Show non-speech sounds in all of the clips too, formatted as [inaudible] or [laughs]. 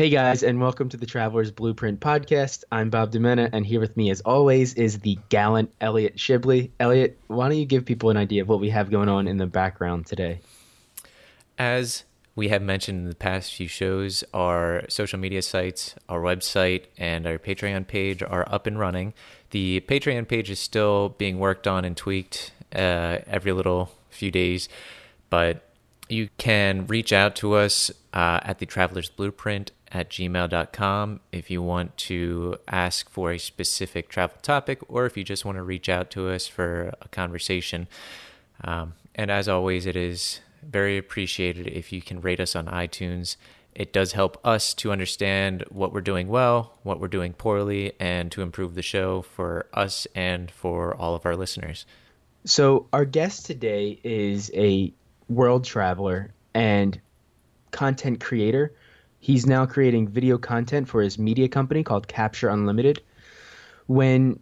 Hey guys, and welcome to the Traveler's Blueprint podcast. I'm Bob Demena, and here with me, as always, is the gallant Elliot Shibley. Elliot, why don't you give people an idea of what we have going on in the background today? As we have mentioned in the past few shows, our social media sites, our website, and our Patreon page are up and running. The Patreon page is still being worked on and tweaked uh, every little few days, but you can reach out to us uh, at the Traveler's Blueprint at gmail.com if you want to ask for a specific travel topic or if you just want to reach out to us for a conversation. Um, and as always, it is very appreciated if you can rate us on iTunes. It does help us to understand what we're doing well, what we're doing poorly, and to improve the show for us and for all of our listeners. So, our guest today is a world traveler and content creator. He's now creating video content for his media company called Capture Unlimited. When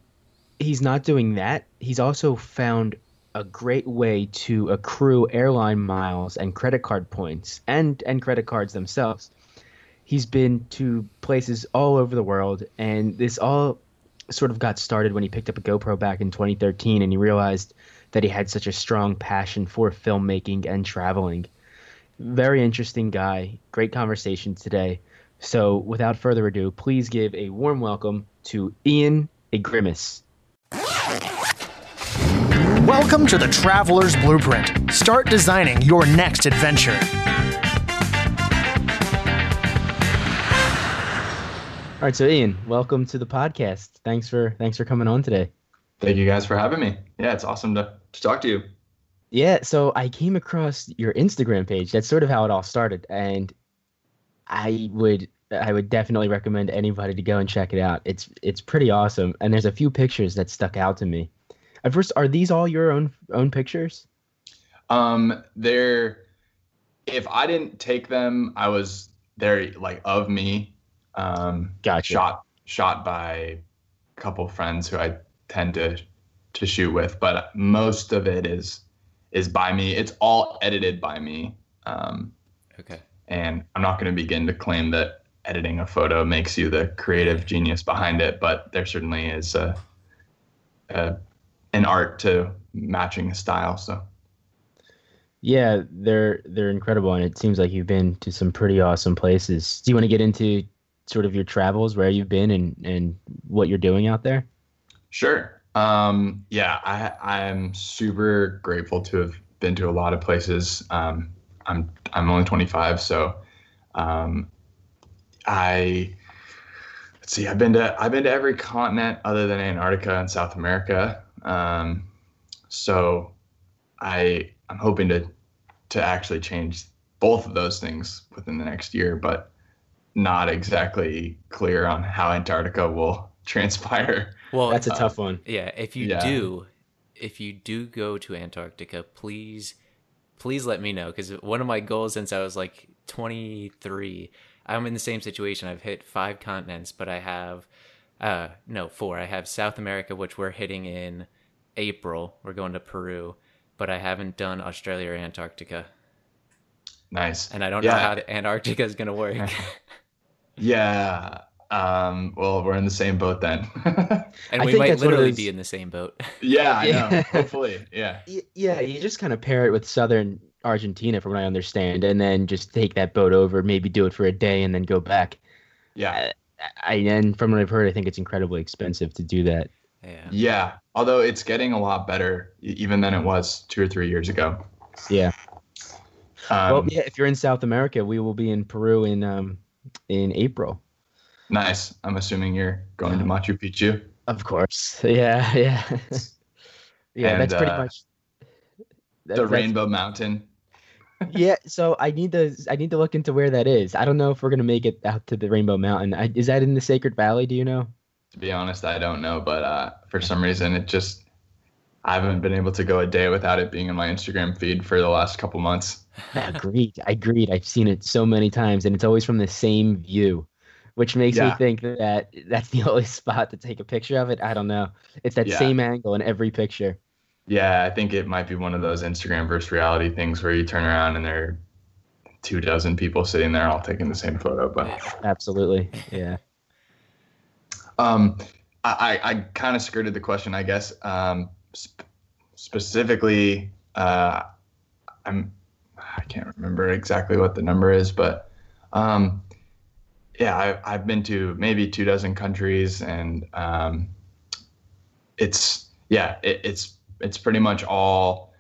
he's not doing that, he's also found a great way to accrue airline miles and credit card points and and credit cards themselves. He's been to places all over the world and this all sort of got started when he picked up a GoPro back in 2013 and he realized that he had such a strong passion for filmmaking and traveling. Very interesting guy. Great conversation today. So, without further ado, please give a warm welcome to Ian Agrimis. Welcome to the Traveler's Blueprint. Start designing your next adventure. All right, so Ian, welcome to the podcast. Thanks for thanks for coming on today. Thank you guys for having me. Yeah, it's awesome to, to talk to you. Yeah, so I came across your Instagram page. That's sort of how it all started, and I would I would definitely recommend anybody to go and check it out. It's it's pretty awesome, and there's a few pictures that stuck out to me. At first, are these all your own own pictures? Um, they're if I didn't take them, I was they're like of me. Um, Gotcha. Shot shot by a couple friends who I tend to to shoot with, but most of it is is by me. It's all edited by me. Um, Okay. and I'm not going to begin to claim that editing a photo makes you the creative genius behind it, but there certainly is a, a an art to matching the style. So Yeah, they're they're incredible, and it seems like you've been to some pretty awesome places. Do you want to get into sort of your travels, where you've been, and and what you're doing out there? sure. Um, yeah, I I'm super grateful to have been to a lot of places. Um, I'm I'm only 25, so um, I let's see. I've been to I've been to every continent other than Antarctica and South America. Um, so I I'm hoping to to actually change both of those things within the next year, but not exactly clear on how Antarctica will [laughs] transpire. Well, That's a tough one. Yeah, if you Yeah. do, if you do go to Antarctica, please, please let me know because one of my goals since I was like 23, I'm in the same situation. I've hit five continents, but I have, uh, no, four. I have South America, which we're hitting in April. We're going to Peru, but I haven't done Australia or Antarctica, Nice. and I don't know how the Antarctica is gonna work. [laughs] Yeah. Um, well, we're in the same boat then. [laughs] and I we think might that's literally be in the same boat. [laughs] yeah, I Yeah. know. Hopefully. Yeah. [laughs] Y- Yeah, you just kind of pair it with southern Argentina, from what I understand, and then just take that boat over, maybe do it for a day, and then go back. Yeah. I and from what I've heard, I think it's incredibly expensive to do that. yeah. Yeah. Although it's getting a lot better even than it was two or three years ago. Yeah. Um, well, yeah. If you're in South America, we will be in Peru in um in April. Nice. I'm assuming you're going to Machu Picchu. Of course. [laughs] Yeah. Yeah. [laughs] yeah. And, that's pretty uh, much. that- The Rainbow Mountain. [laughs] yeah. So I need to I need to look into where that is. I don't know if we're gonna make it out to the Rainbow Mountain. I, is that in the Sacred Valley? Do you know? To be honest, I don't know, but uh, for some reason, it just I haven't been able to go a day without it being in my Instagram feed for the last couple months. agreed. I agreed. I've seen it so many times, and it's always from the same view, which makes me think that that's the [laughs] only spot to take a picture of it. I don't know. It's that Yeah. same angle in every picture. Yeah, I think it might be one of those Instagram versus reality things where you turn around and there are two dozen people sitting there all taking the same photo. But Absolutely. Yeah. um, I, I, I kind of skirted the question, I guess. Um, sp- specifically, uh, I'm I can't remember exactly what the number is, but um, yeah, I, I've been to maybe two dozen countries, and um, it's yeah, it, it's it's pretty much all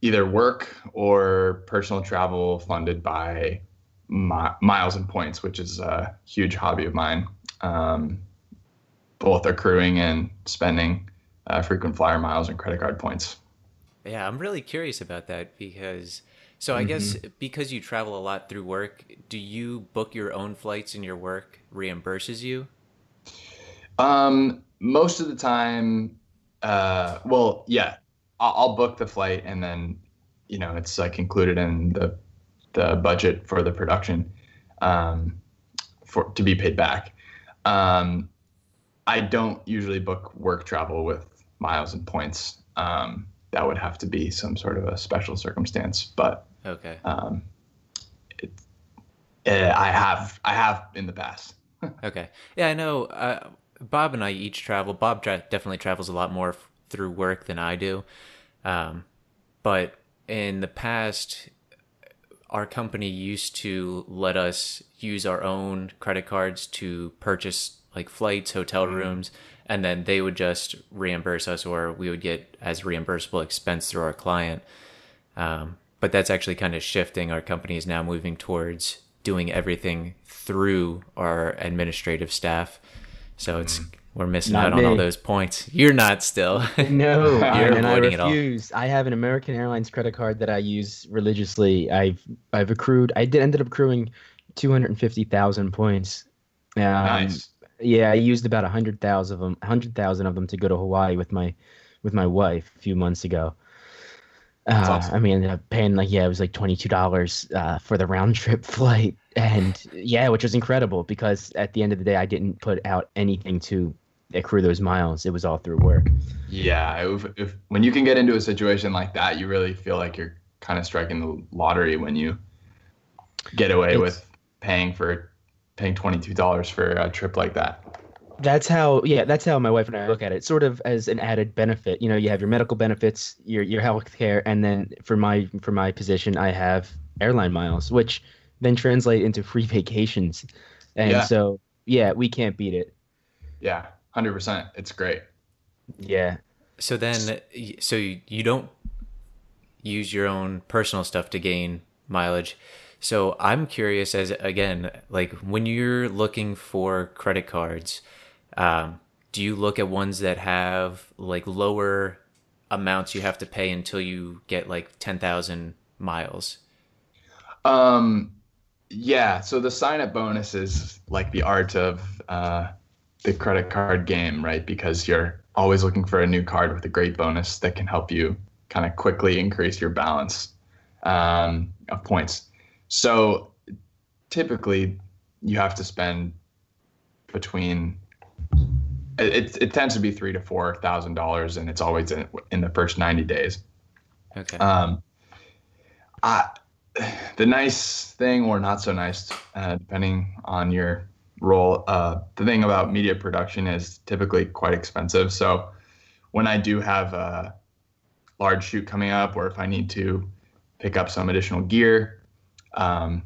either work or personal travel funded by mi- miles and points, which is a huge hobby of mine. Um, both accruing and spending uh, frequent flyer miles and credit card points. Yeah, I'm really curious about that because so I guess Mm-hmm. because you travel a lot through work, do you book your own flights and your work reimburses you? Um, most of the time, uh, well, yeah, I'll, I'll book the flight and then, you know, it's like included in the the budget for the production, um, for to be paid back. Um, I don't usually book work travel with miles and points. Um, that would have to be some sort of a special circumstance, but Okay. um, it, uh, I have I have in the past. [laughs] Okay. Yeah, I know. Uh, Bob and I each travel. Bob tra- definitely travels a lot more f- through work than I do. Um, but in the past, our company used to let us use our own credit cards to purchase like flights, hotel rooms, and then they would just reimburse us, or we would get as reimbursable expense through our client. Um, but that's actually kind of shifting. Our company is now moving towards doing everything through our administrative staff. So it's we're missing Not out on all those points. You're not still. [laughs] No, [laughs] You're and I avoiding it all. refuse. I have an American Airlines credit card that I use religiously. I've I've accrued. I did ended up accruing two hundred and fifty thousand points. Um, nice. Yeah, I used about a hundred thousand of them, hundred thousand of them to go to Hawaii with my with my wife a few months ago. Uh, awesome. I mean, paying like yeah, it was like twenty two dollars uh, for the round [laughs] trip flight, and yeah, which was incredible because at the end of the day, I didn't put out anything to accrue those miles. It was all through work. Yeah, if, if when you can get into a situation like that, you really feel like you're kind of striking the lottery when you get away It's- with paying for paying twenty two dollars for a trip like that. That's how, yeah, that's how my wife and I look at it. Sort of as an added benefit. You know, you have your medical benefits, your your health care, and then for my for my position, I have airline miles, which then translate into free [laughs] vacations. And Yeah. so, yeah, we can't beat it. Yeah, hundred percent. It's great. Yeah. So then, so you you don't use your own personal stuff to gain mileage. So I'm curious as again, like when you're looking for credit cards, um, do you look at ones that have like lower amounts you have to pay until you get like 10,000 miles? Um, yeah. So the sign up bonus is like the art of uh, the credit card game, right? Because you're always looking for a new card with a great bonus that can help you kind of quickly increase your balance um, of points. So typically, you have to spend between. It, it, tends to be three to four thousand dollars, and it's always in, in the first ninety days. Okay. Um, I, the nice thing, or not so nice, uh, depending on your role, uh, the thing about media production is typically quite expensive. So when I do have a large shoot coming up, or if I need to pick up some additional gear, um,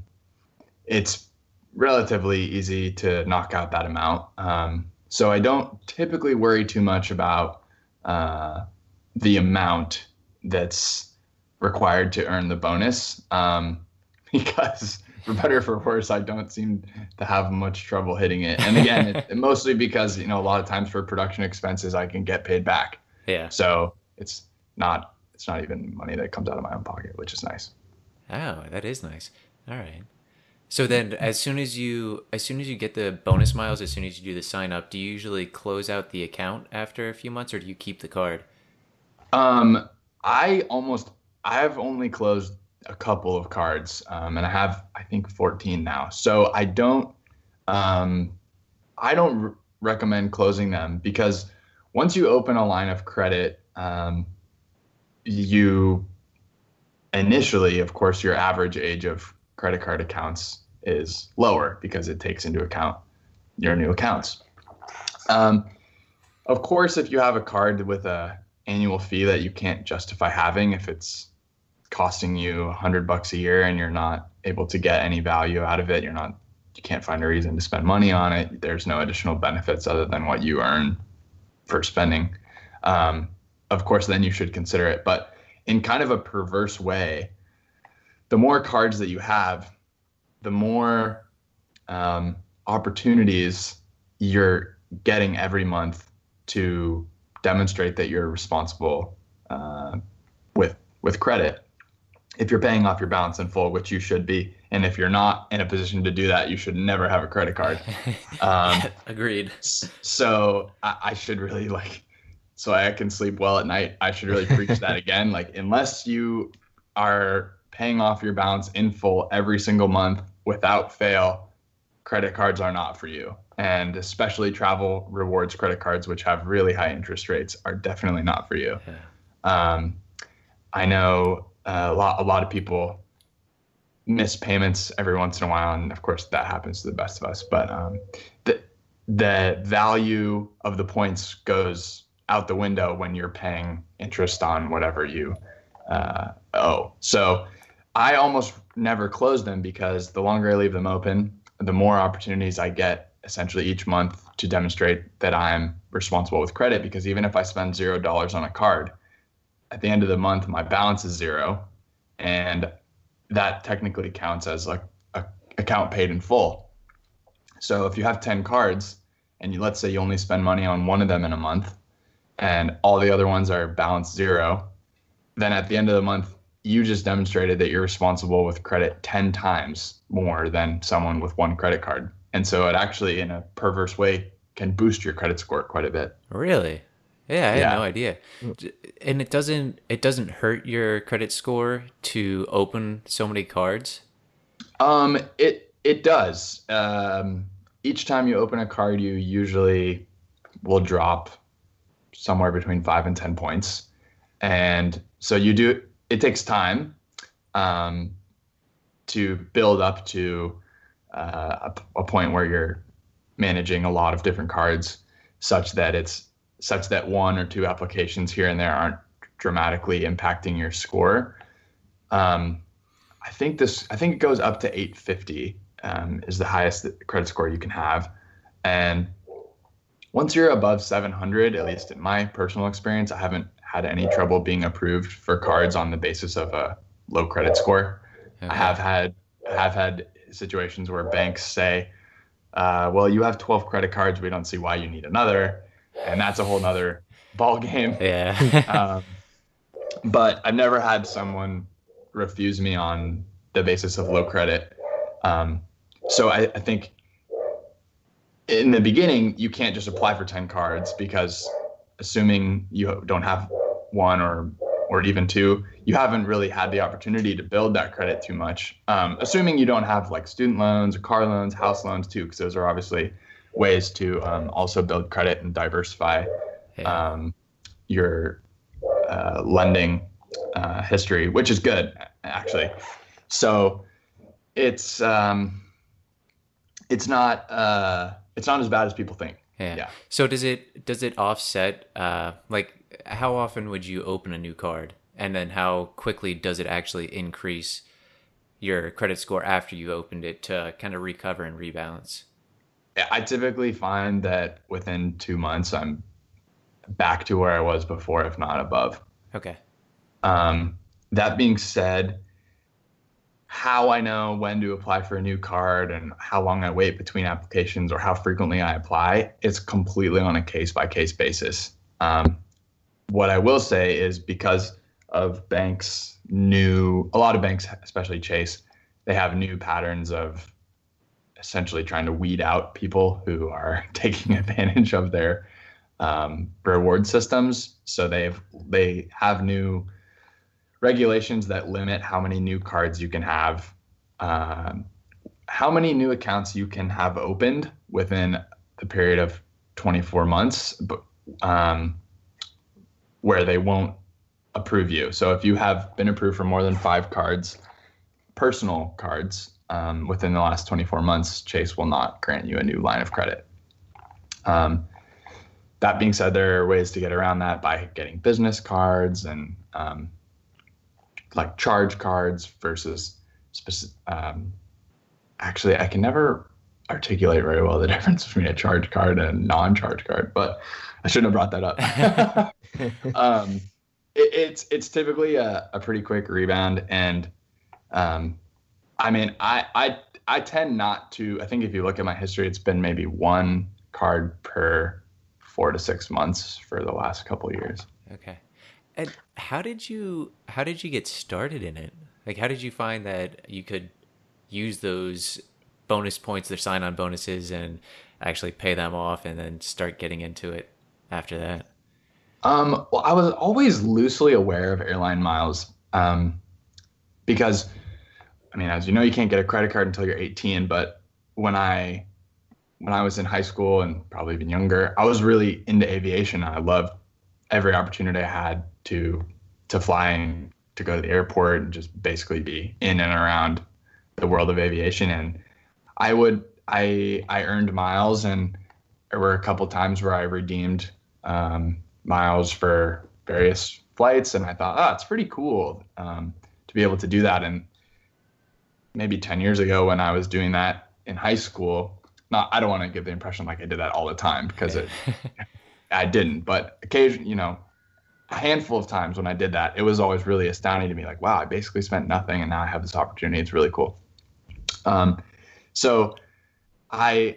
it's relatively easy to knock out that amount. Um, so I don't typically worry too much about uh, the amount that's required to earn the bonus um, [laughs] because for better or for worse i don't seem to have much trouble hitting it and again [laughs] it, mostly because you know a lot of times for production expenses i can get paid back yeah. so it's not it's not even money that comes out of my own pocket which is nice Oh, that is nice. All right. So then as soon as you as soon as you get the bonus miles, as soon as you do the sign up, do you usually close out the account after a few months or do you keep the card? Um, I almost I've only closed a couple of cards, um, and I have I think 14 now. So I don't um, I don't recommend closing them because once you open a line of credit, um, you initially, of course, your average age of credit card accounts is lower because it takes into account your new accounts. Um, of course, if you have a card with a annual fee that you can't justify having, if it's costing you a hundred bucks a year and you're not able to get any value out of it, you're not, you can't find a reason to spend money on it. There's no additional benefits other than what you earn for spending. Um, of course, then you should consider it. But in kind of a perverse way, the more cards that you have, the more um, opportunities you're getting every month to demonstrate that you're responsible uh, with with credit. If you're paying off your balance in full, which you should be, and if you're not in a position to do that, you should never have a credit card. [laughs] Um, Agreed. So I, I should really like, so I can sleep well at night. I should really preach that again. Like, unless you are paying off your balance in full every single month without fail, credit cards are not for you. And especially travel rewards credit cards, which have really high interest rates, are definitely not for you. Yeah. Um, I know uh, a lot, a lot of people miss payments every once in a while, and of course that happens to the best of us. But um, the the value of the points goes out the window when you're paying interest on whatever you uh, owe. So I almost never close them because the longer I leave them open, the more opportunities I get essentially each month to demonstrate that I'm responsible with credit. Because even if I spend zero dollars on a card, at the end of the month, my balance is zero. And that technically counts as like a account paid in full. So if you have 10 cards and you let's say you only spend money on one of them in a month and all the other ones are balance zero, then at the end of the month you just demonstrated that you're responsible with credit 10 times more than someone with one credit card. And so it actually, in a perverse way, can boost your credit score quite a bit. Really? Yeah, I had no idea. And it doesn't it doesn't hurt your credit score to open so many cards? Um it it does. Um each time you open a card you usually will drop somewhere between 5 and 10 points. And so you do it takes time um, to build up to uh, a, a, point where you're managing a lot of different cards, such that it's such that one or two applications here and there aren't dramatically impacting your score. Um, I think this. I think it goes up to 850 um, is the highest credit score you can have, and once you're above 700, at least in my personal experience, I haven't had any trouble being approved for cards on the basis of a low credit score. Okay. I have had have had situations where banks say, uh, "Well, you have 12 credit cards. We don't see why you need another," and that's a whole nother ball game. Yeah. [laughs] um, but I've never had someone refuse me on the basis of low credit. Um, so I, I think in the beginning you can't just apply for 10 cards because assuming you don't have one or or even two, you haven't really had the opportunity to build that credit too much. Um, assuming you don't have like student loans or car loans, house loans too, because those are obviously ways to um, also build credit and diversify um, your uh, lending uh, history, which is good actually. So it's um, it's not uh, it's not as bad as people think. Yeah. yeah. So does it does it offset uh, like how often would you open a new card, and then how quickly does it actually increase your credit score after you opened it to kind of recover and rebalance? I typically find that within two months, I'm back to where I was before, if not above. Okay. Um, that being said, how I know when to apply for a new card and how long I wait between applications or how frequently I apply, it's completely on a case by case basis. Um, what I will say is because of banks' new, a lot of banks, especially Chase, they have new patterns of essentially trying to weed out people who are [laughs] taking advantage of their um, reward systems. So they've they have new regulations that limit how many new cards you can have, um, how many new accounts you can have opened within the period of 24 months. Um, where they won't approve you. So if you have been approved for more than five cards, personal cards, um, within the last 24 months, Chase will not grant you a new line of credit. Um, that being said, there are ways to get around that by getting business cards and um, like charge cards versus specific. Um, actually, I can never articulate very well the [laughs] difference between a charge card and a non-charge card, but I shouldn't have brought that up. [laughs] um, it, it's it's typically a, a pretty quick rebound, and um, I mean, I I I tend not to. I think if you look at my history, it's been maybe one card per four to six months for the last couple years. Okay. And how did you how did you get started in it? Like how did you find that you could use those bonus points, their sign on bonuses and actually pay them off and then start getting into it after that? Um, well, I was always loosely aware of airline miles um, because, I mean, as you know, you can't get a credit card until you're 18. But when I when I was in high school and probably even younger, I was really into aviation. And I loved every opportunity I had to to fly and to go to the airport and just basically be in and around the world of aviation. And I would I I earned miles and there were a couple times where I redeemed um, miles for various flights, and I thought, oh, it's pretty cool um, to be able to do that. And maybe 10 years ago, when I was doing that in high school, not I don't want to give the impression like I did that all the time because it [laughs] I didn't, but occasionally, you know, a handful of times when I did that, it was always really astounding to me. Like, wow, I basically spent nothing, and now I have this opportunity. It's really cool. Um, so I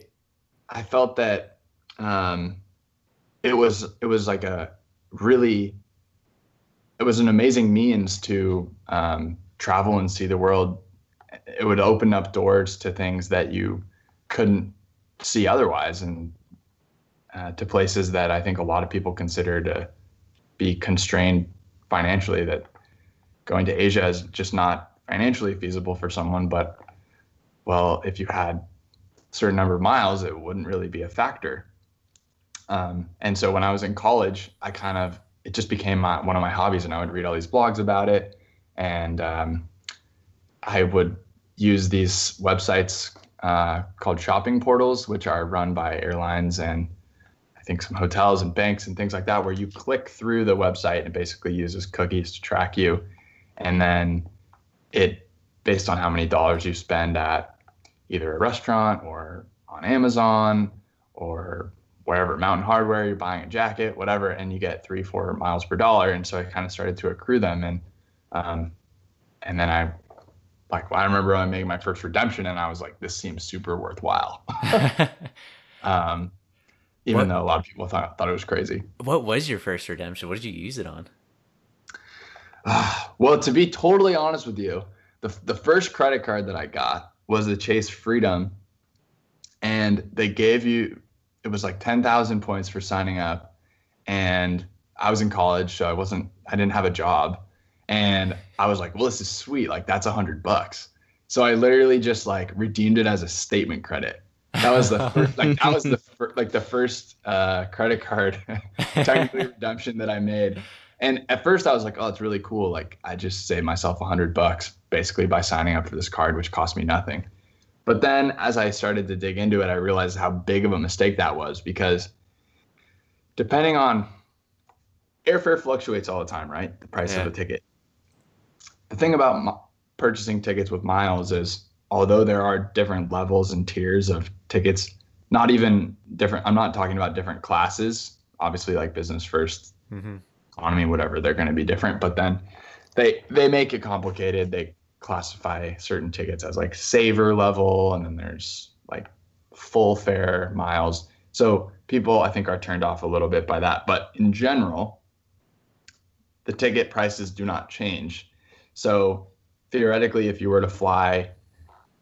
I felt that um, it was it was like a really it was an amazing means to um, travel and see the world. It would open up doors to things that you couldn't see otherwise, and uh, to places that I think a lot of people consider to be constrained financially. That going to Asia is just not financially feasible for someone, but well, if you had a certain number of miles, it wouldn't really be a factor. Um, and so when I was in college, I kind of it just became my, one of my hobbies, and I would read all these blogs about it, and um, I would use these websites uh, called shopping portals, which are run by airlines and think some hotels and banks and things like that, where you click through the website and basically uses cookies to track you, and then it based on how many dollars you spend at either a restaurant or on Amazon or wherever Mountain Hardwear you're buying a jacket whatever and you get three four miles per dollar. And so i kind of started to accrue them. And um, and then i like well, i remember i made my first redemption and i was like this seems super worthwhile. [laughs] [laughs] Um, even what, though a lot of people thought, thought it was crazy what was your first redemption what did you use it on uh, [sighs] well to be totally honest with you the, the first credit card that i got was the chase freedom and they gave you it was like 10,000 points for signing up. And I was in college, so I wasn't, I didn't have a job. And I was like, well, this is sweet. Like, that's a hundred bucks. So I literally just like redeemed it as a statement credit. That was the first, like, that was the, fir- like the first uh, credit card [laughs] technically [laughs] redemption that I made. And at first I was like, oh, it's really cool. Like, I just saved myself a hundred bucks basically by signing up for this card, which cost me nothing. But then as I started to dig into it, I realized how big of a mistake that was because depending on airfare fluctuates all the time, right? The price yeah. of a ticket. The thing about m- purchasing tickets with miles is although there are different levels and tiers of tickets, not even different, I'm not talking about different classes, obviously like business 1st mm-hmm. economy, whatever, they're going to be different, but then they, they make it complicated. They classify certain tickets as like saver level and then there's like full fare miles so people i think are turned off a little bit by that but in general the ticket prices do not change so theoretically if you were to fly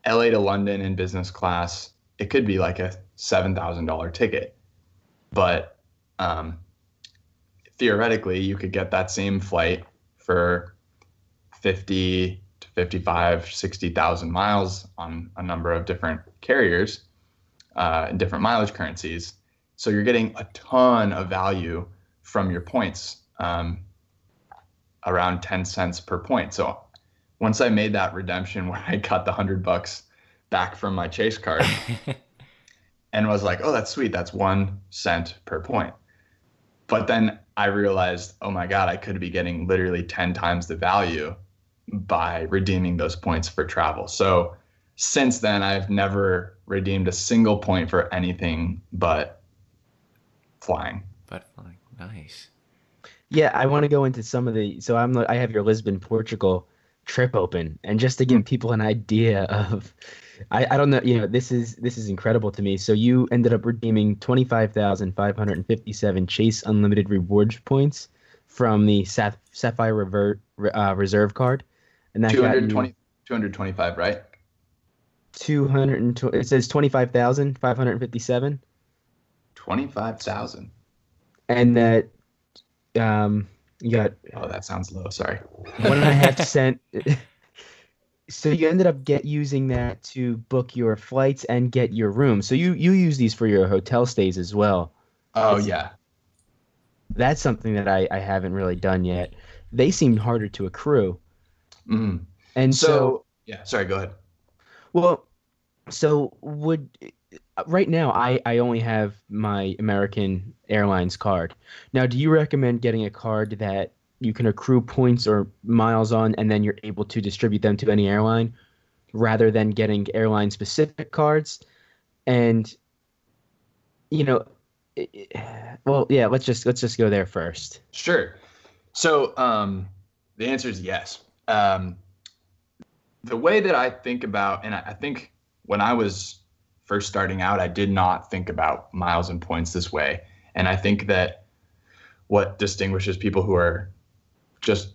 la to london in business class it could be like a $7000 ticket but um, theoretically you could get that same flight for 50 to 55, 60,000 miles on a number of different carriers uh, and different mileage currencies. So you're getting a ton of value from your points, um, around 10 cents per point. So once I made that redemption where I got the hundred bucks back from my Chase card [laughs] and was like, oh, that's sweet. That's one cent per point. But then I realized, oh my God, I could be getting literally 10 times the value by redeeming those points for travel. So since then, I've never redeemed a single point for anything but flying. But flying, nice. Yeah, I want to go into some of the. So I'm. I have your Lisbon, Portugal trip open, and just to give people an idea of, I, I don't know. You know, this is this is incredible to me. So you ended up redeeming twenty five thousand five hundred and fifty seven Chase Unlimited rewards points from the Saf- Sapphire Rever- uh, Reserve card, and that 220, 225, right? 220 it says 25,557 25,000 and that um you got oh that sounds low. Sorry. One and a half [laughs] cent. [laughs] So you ended up get using that to book your flights and get your room. So you you use these for your hotel stays as well. Oh it's, yeah. That's something that I, I haven't really done yet. They seemed harder to accrue. Mm. and so, so yeah sorry go ahead. Well, so would right now I I only have my American Airlines card. Now, do you recommend getting a card that you can accrue points or miles on and then you're able to distribute them to any airline rather than getting airline specific cards? And you know, well, yeah, let's just let's just go there first. Sure. So, um the answer is yes. Um the way that I think about, and I, think when I was first starting out, I did not think about miles and points this way. And I think that what distinguishes people who are just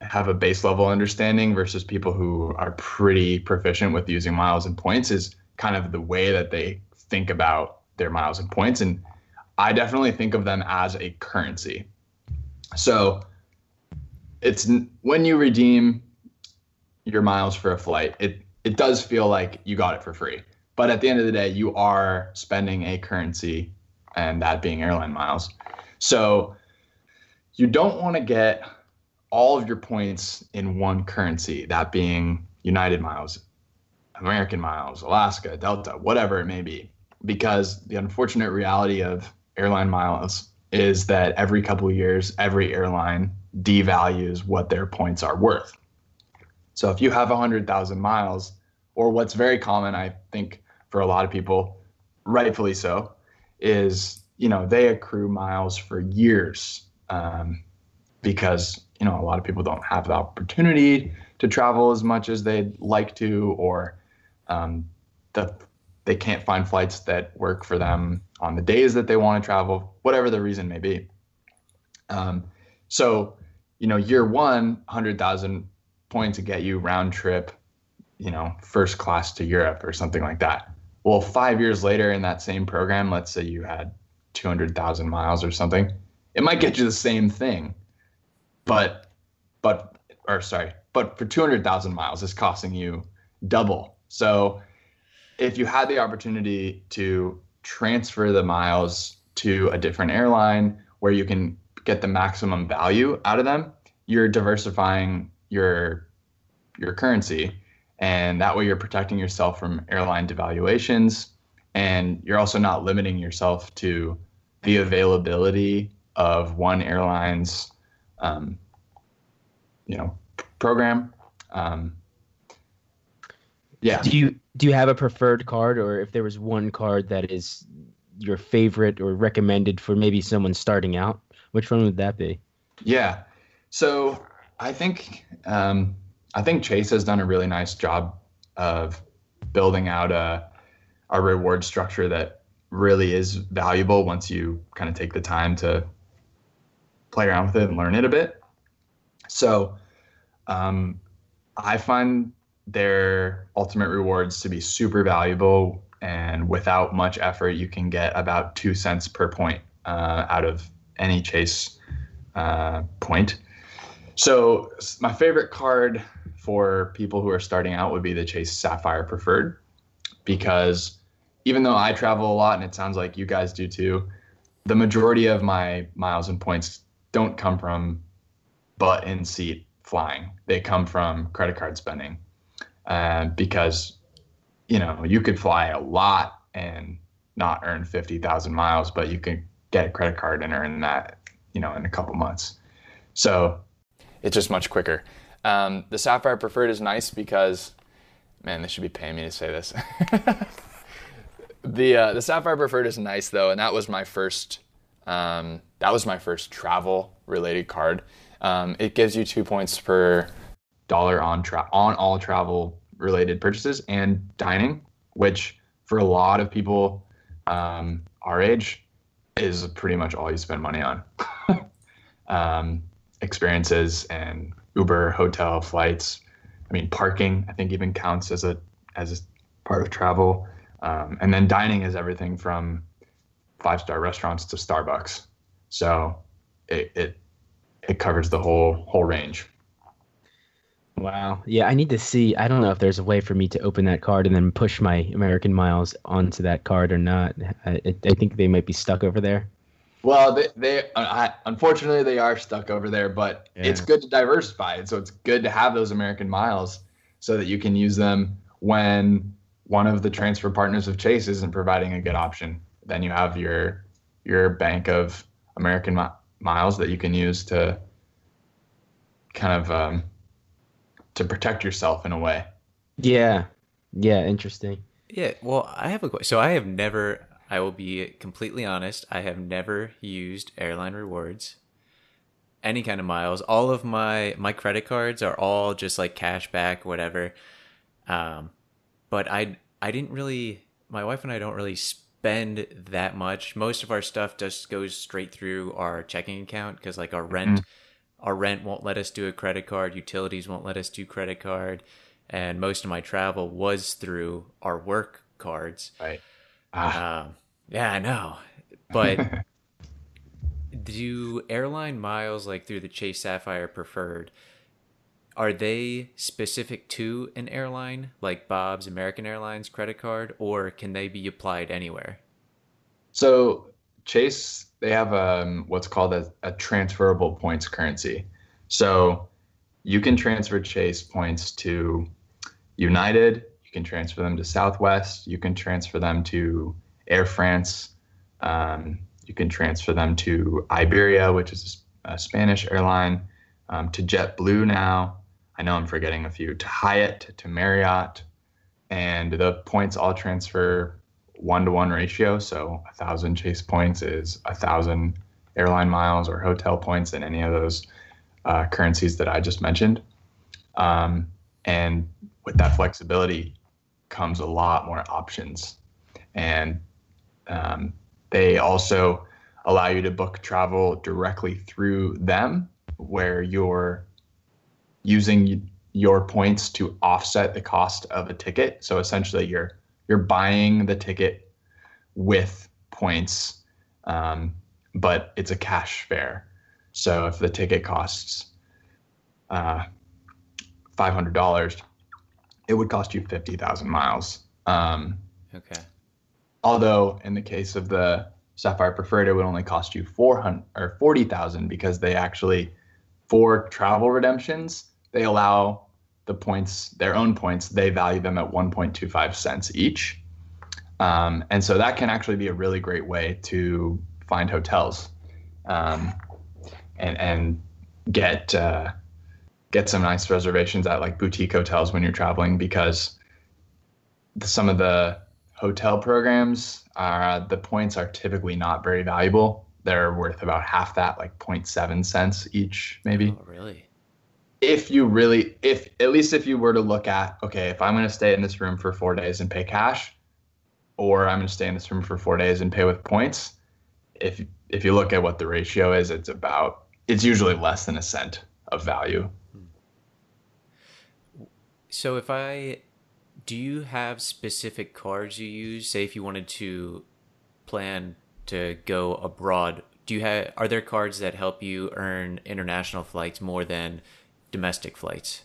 have a base level understanding versus people who are pretty proficient with using miles and points is kind of the way that they think about their miles and points. And I definitely think of them as a currency. So it's when you redeem your miles for a flight, it it does feel like you got it for free. But at the end of the day, you are spending a currency, and that being airline miles. So you don't want to get all of your points in one currency, that being United miles, American miles, Alaska, Delta, whatever it may be. Because the unfortunate reality of airline miles is that every couple of years, every airline devalues what their points are worth. So if you have 100,000 miles, or what's very common, I think, for a lot of people, rightfully so, is you know they accrue miles for years um, because you know a lot of people don't have the opportunity to travel as much as they'd like to, or um, the, they can't find flights that work for them on the days that they want to travel, whatever the reason may be. Um, so, you know, year one, 100,000 points to get you round trip, you know, first class to Europe or something like that. Well, five years later in that same program, let's say you had 200,000 miles or something, it might get you the same thing. But, but, or sorry, but for 200,000 miles, it's costing you double. So if you had the opportunity to transfer the miles to a different airline where you can get the maximum value out of them, you're diversifying your your currency and that way you're protecting yourself from airline devaluations. And you're also not limiting yourself to the availability of one airline's um, you know program. Um, yeah. Do you do you have a preferred card? Or if there was one card that is your favorite or recommended for maybe someone starting out which one would that be? Yeah. So I think um, I think Chase has done a really nice job of building out a a reward structure that really is valuable once you kind of take the time to play around with it and learn it a bit. So um, I find their ultimate rewards to be super valuable and without much effort you can get about two cents per point uh, out of any chase uh, point so my favorite card for people who are starting out would be the Chase Sapphire Preferred because even though I travel a lot and it sounds like you guys do too, the majority of my miles and points don't come from butt in seat flying. They come from credit card spending uh, because you know, you could fly a lot and not earn 50,000 miles, but you can get a credit card and earn that, you know, in a couple months. So it's just much quicker. Um, the Sapphire Preferred is nice because, man, they should be paying me to say this. [laughs] the uh, the Sapphire Preferred is nice though, and that was my first um, that was my first travel related card. Um, it gives you two points per dollar on tra- on all travel related purchases and dining, which for a lot of people um, our age is pretty much all you spend money on. [laughs] um, experiences and Uber, hotel, flights. I mean, parking I think even counts as a as a part of travel. Um, and then dining is everything from five star restaurants to Starbucks. So it, it it covers the whole whole range. Wow. Yeah, I need to see. I don't know if there's a way for me to open that card and then push my American Miles onto that card or not. I, I think they might be stuck over there. Well, they, they I, unfortunately they are stuck over there, but yeah. it's good to diversify it. So it's good to have those American Miles so that you can use them when one of the transfer partners of Chase isn't providing a good option. Then you have your your bank of American mi- miles that you can use to kind of um, to protect yourself in a way. Yeah. Yeah, interesting. Yeah, well, I have a question. So I have never I will be completely honest, I have never used airline rewards. Any kind of miles. All of my my credit cards are all just like cash back, whatever. Um but I I didn't really my wife and I don't really spend that much. Most of our stuff just goes straight through our checking account because like our rent mm-hmm our rent won't let us do a credit card, utilities won't let us do credit card, and most of my travel was through our work cards. Right. Ah. Um, yeah, I know, but [laughs] do airline miles like through the Chase Sapphire Preferred? Are they specific to an airline like Bob's American Airlines credit card, or can they be applied anywhere? So Chase they have um, what's called a, a transferable points currency. So you can transfer Chase points to United, you can transfer them to Southwest, you can transfer them to Air France, um, you can transfer them to Iberia, which is a Spanish airline, um, to JetBlue now. I know I'm forgetting a few, to Hyatt, to Marriott, and the points all transfer one to one ratio. So a thousand chase points is a thousand airline miles or hotel points in any of those uh, currencies that I just mentioned. Um, and with that flexibility comes a lot more options. And um, they also allow you to book travel directly through them, where you're using your points to offset the cost of a ticket. So essentially, you're you're buying the ticket with points, um, but it's a cash fare. So if the ticket costs uh, five hundred dollars, it would cost you fifty thousand miles. Um, okay. Although in the case of the Sapphire Preferred, it would only cost you four hundred or forty thousand because they actually, for travel redemptions, they allow the points, their own points, they value them at 1.25 cents each. Um, and so that can actually be a really great way to find hotels um, and, and get, uh, get some nice reservations at like boutique hotels when you're traveling because some of the hotel programs, uh, the points are typically not very valuable. They're worth about half that, like 0.7 cents each, maybe. Oh, really? if you really if at least if you were to look at okay if i'm going to stay in this room for four days and pay cash or i'm going to stay in this room for four days and pay with points if if you look at what the ratio is it's about it's usually less than a cent of value so if i do you have specific cards you use say if you wanted to plan to go abroad do you have are there cards that help you earn international flights more than domestic flights?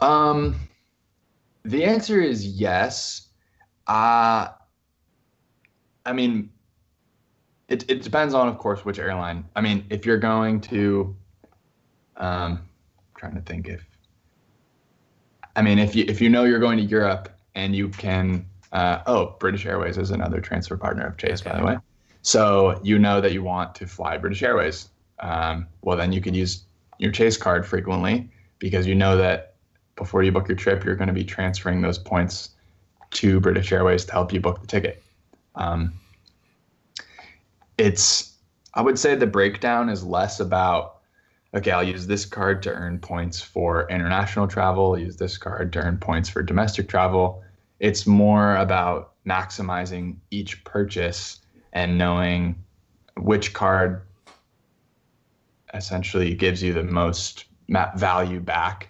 Um, the answer is yes. Uh, I mean, it, it depends on, of course, which airline. I mean, if you're going to, um, I'm trying to think if, I mean, if you if you know you're going to Europe and you can. Uh, oh, British Airways is another transfer partner of Chase, okay. by the way. So you know that you want to fly British Airways. Um, well, then you could use your Chase card frequently because you know that before you book your trip, you're going to be transferring those points to British Airways to help you book the ticket. Um, it's, I would say the breakdown is less about, okay, I'll use this card to earn points for international travel, use this card to earn points for domestic travel. It's more about maximizing each purchase and knowing which card essentially gives you the most value back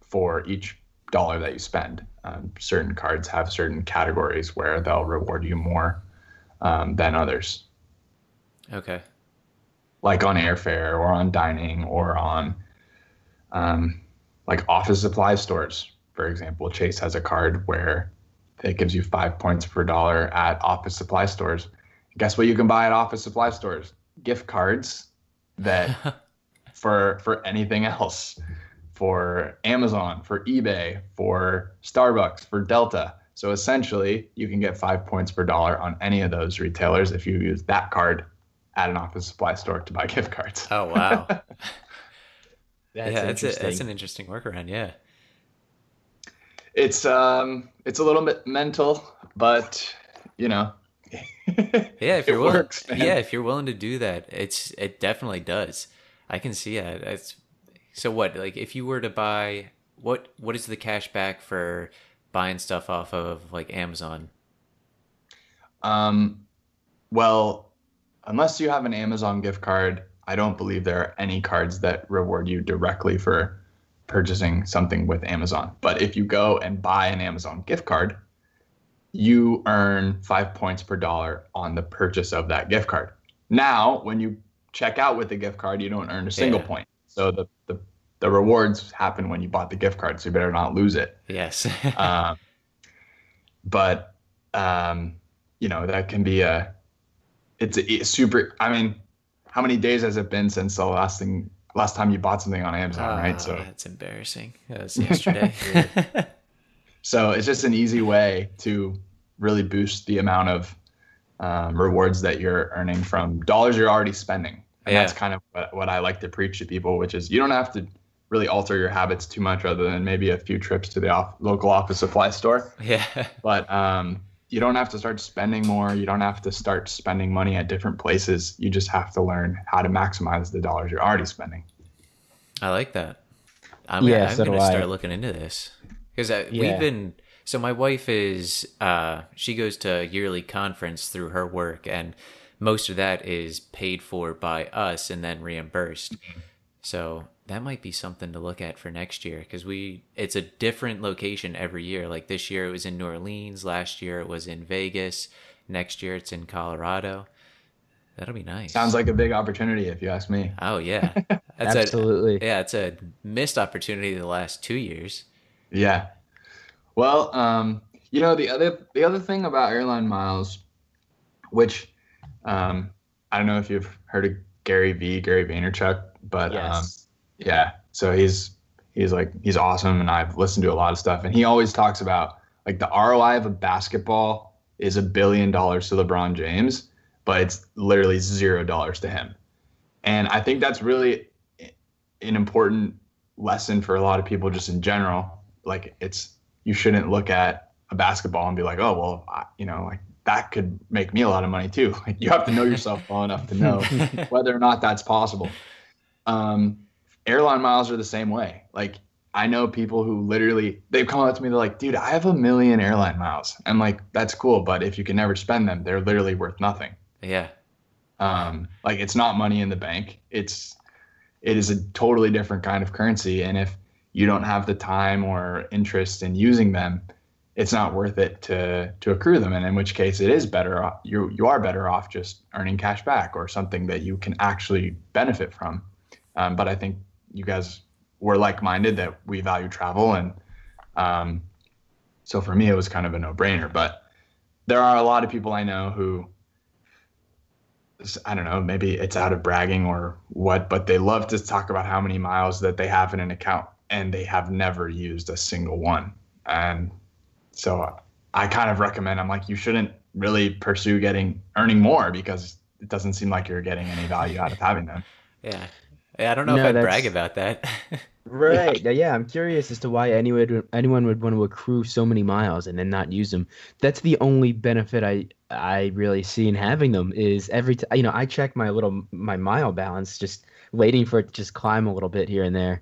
for each dollar that you spend. Um, certain cards have certain categories where they'll reward you more um, than others. Okay. Like on airfare or on dining or on um, like office supply stores, for example. Chase has a card where it gives you five points per dollar at office supply stores. Guess what you can buy at office supply stores? Gift cards that [laughs] for for anything else for Amazon, for eBay, for Starbucks, for Delta. So essentially, you can get five points per dollar on any of those retailers if you use that card at an office supply store to buy [laughs] gift cards. Oh wow! [laughs] that's yeah, that's, a, that's an interesting workaround. Yeah, it's um, it's a little bit mental, but you know, yeah, if [laughs] you're willing, works, yeah, if you're willing to do that, it's it definitely does. I can see that. It's so what? Like if you were to buy what what is the cash back for buying stuff off of like Amazon? Um well, unless you have an Amazon gift card, I don't believe there are any cards that reward you directly for purchasing something with Amazon. But if you go and buy an Amazon gift card, you earn 5 points per dollar on the purchase of that gift card. Now, when you check out with the gift card, you don't earn a single yeah. point. So the, the the rewards happen when you bought the gift card, so you better not lose it. Yes. [laughs] um, but um, you know that can be a it's a, super. I mean, how many days has it been since the last thing last time you bought something on Amazon, uh, right? So that's embarrassing. That was yesterday. [laughs] so it's just an easy way to really boost the amount of um, rewards that you're earning from dollars you're already spending. And yeah. that's kind of what, what I like to preach to people, which is you don't have to really alter your habits too much other than maybe a few trips to the off- local office supply store. [laughs] Yeah. But um, you don't have to start spending more. You don't have to start spending money at different places. You just have to learn how to maximize the dollars you're already spending. I like that. I'm, yeah, I'm so going to start looking into this because yeah. we've been. So my wife is uh, she goes to a yearly conference through her work, and most of that is paid for by us and then reimbursed. So that might be something to look at for next year because we it's a different location every year. Like this year it was in New Orleans, last year it was in Vegas, next year it's in Colorado. That'll be nice. Sounds like a big opportunity if you ask me. Oh yeah. [laughs] That's Absolutely. A, yeah, it's a missed opportunity the last 2 years. Yeah. Well, um, you know the other the other thing about airline miles which um, I don't know if you've heard of Gary V, Gary Vaynerchuk, but yes. um, yeah, so he's he's like he's awesome, and I've listened to a lot of stuff, and he always talks about like the ROI of a basketball is a billion dollars to LeBron James, but it's literally zero dollars to him, and I think that's really an important lesson for a lot of people just in general. Like it's you shouldn't look at a basketball and be like, oh well, I, you know, like that could make me a lot of money too. [laughs] Like you have to know yourself well enough to know [laughs] whether or not that's possible. Um, airline miles are the same way. Like I know people who literally they've come up to me, they're like, dude, I have a million airline miles. I'm like, that's cool, but if you can never spend them, they're literally worth nothing. Yeah. Um, like it's not money in the bank. It's it is a totally different kind of currency. And if you don't have the time or interest in using them, it's not worth it to to accrue them. And in which case it is better off, you you are better off just earning cash back or something that you can actually benefit from. Um, but I think you guys were like-minded that we value travel and um, so for me it was kind of a no-brainer but there are a lot of people i know who i don't know maybe it's out of bragging or what but they love to talk about how many miles that they have in an account and they have never used a single one and so I kind of recommend. I'm like, you shouldn't really pursue getting earning more because it doesn't seem like you're getting any value out of having them. Yeah. Yeah, I don't know No, if I'd that's- brag about that. [laughs] Right. Yeah. yeah, I'm curious as to why anyone would, anyone would want to accrue so many miles and then not use them. That's the only benefit I I really see in having them is every time you know I check my little my mile balance just waiting for it to just climb a little bit here and there.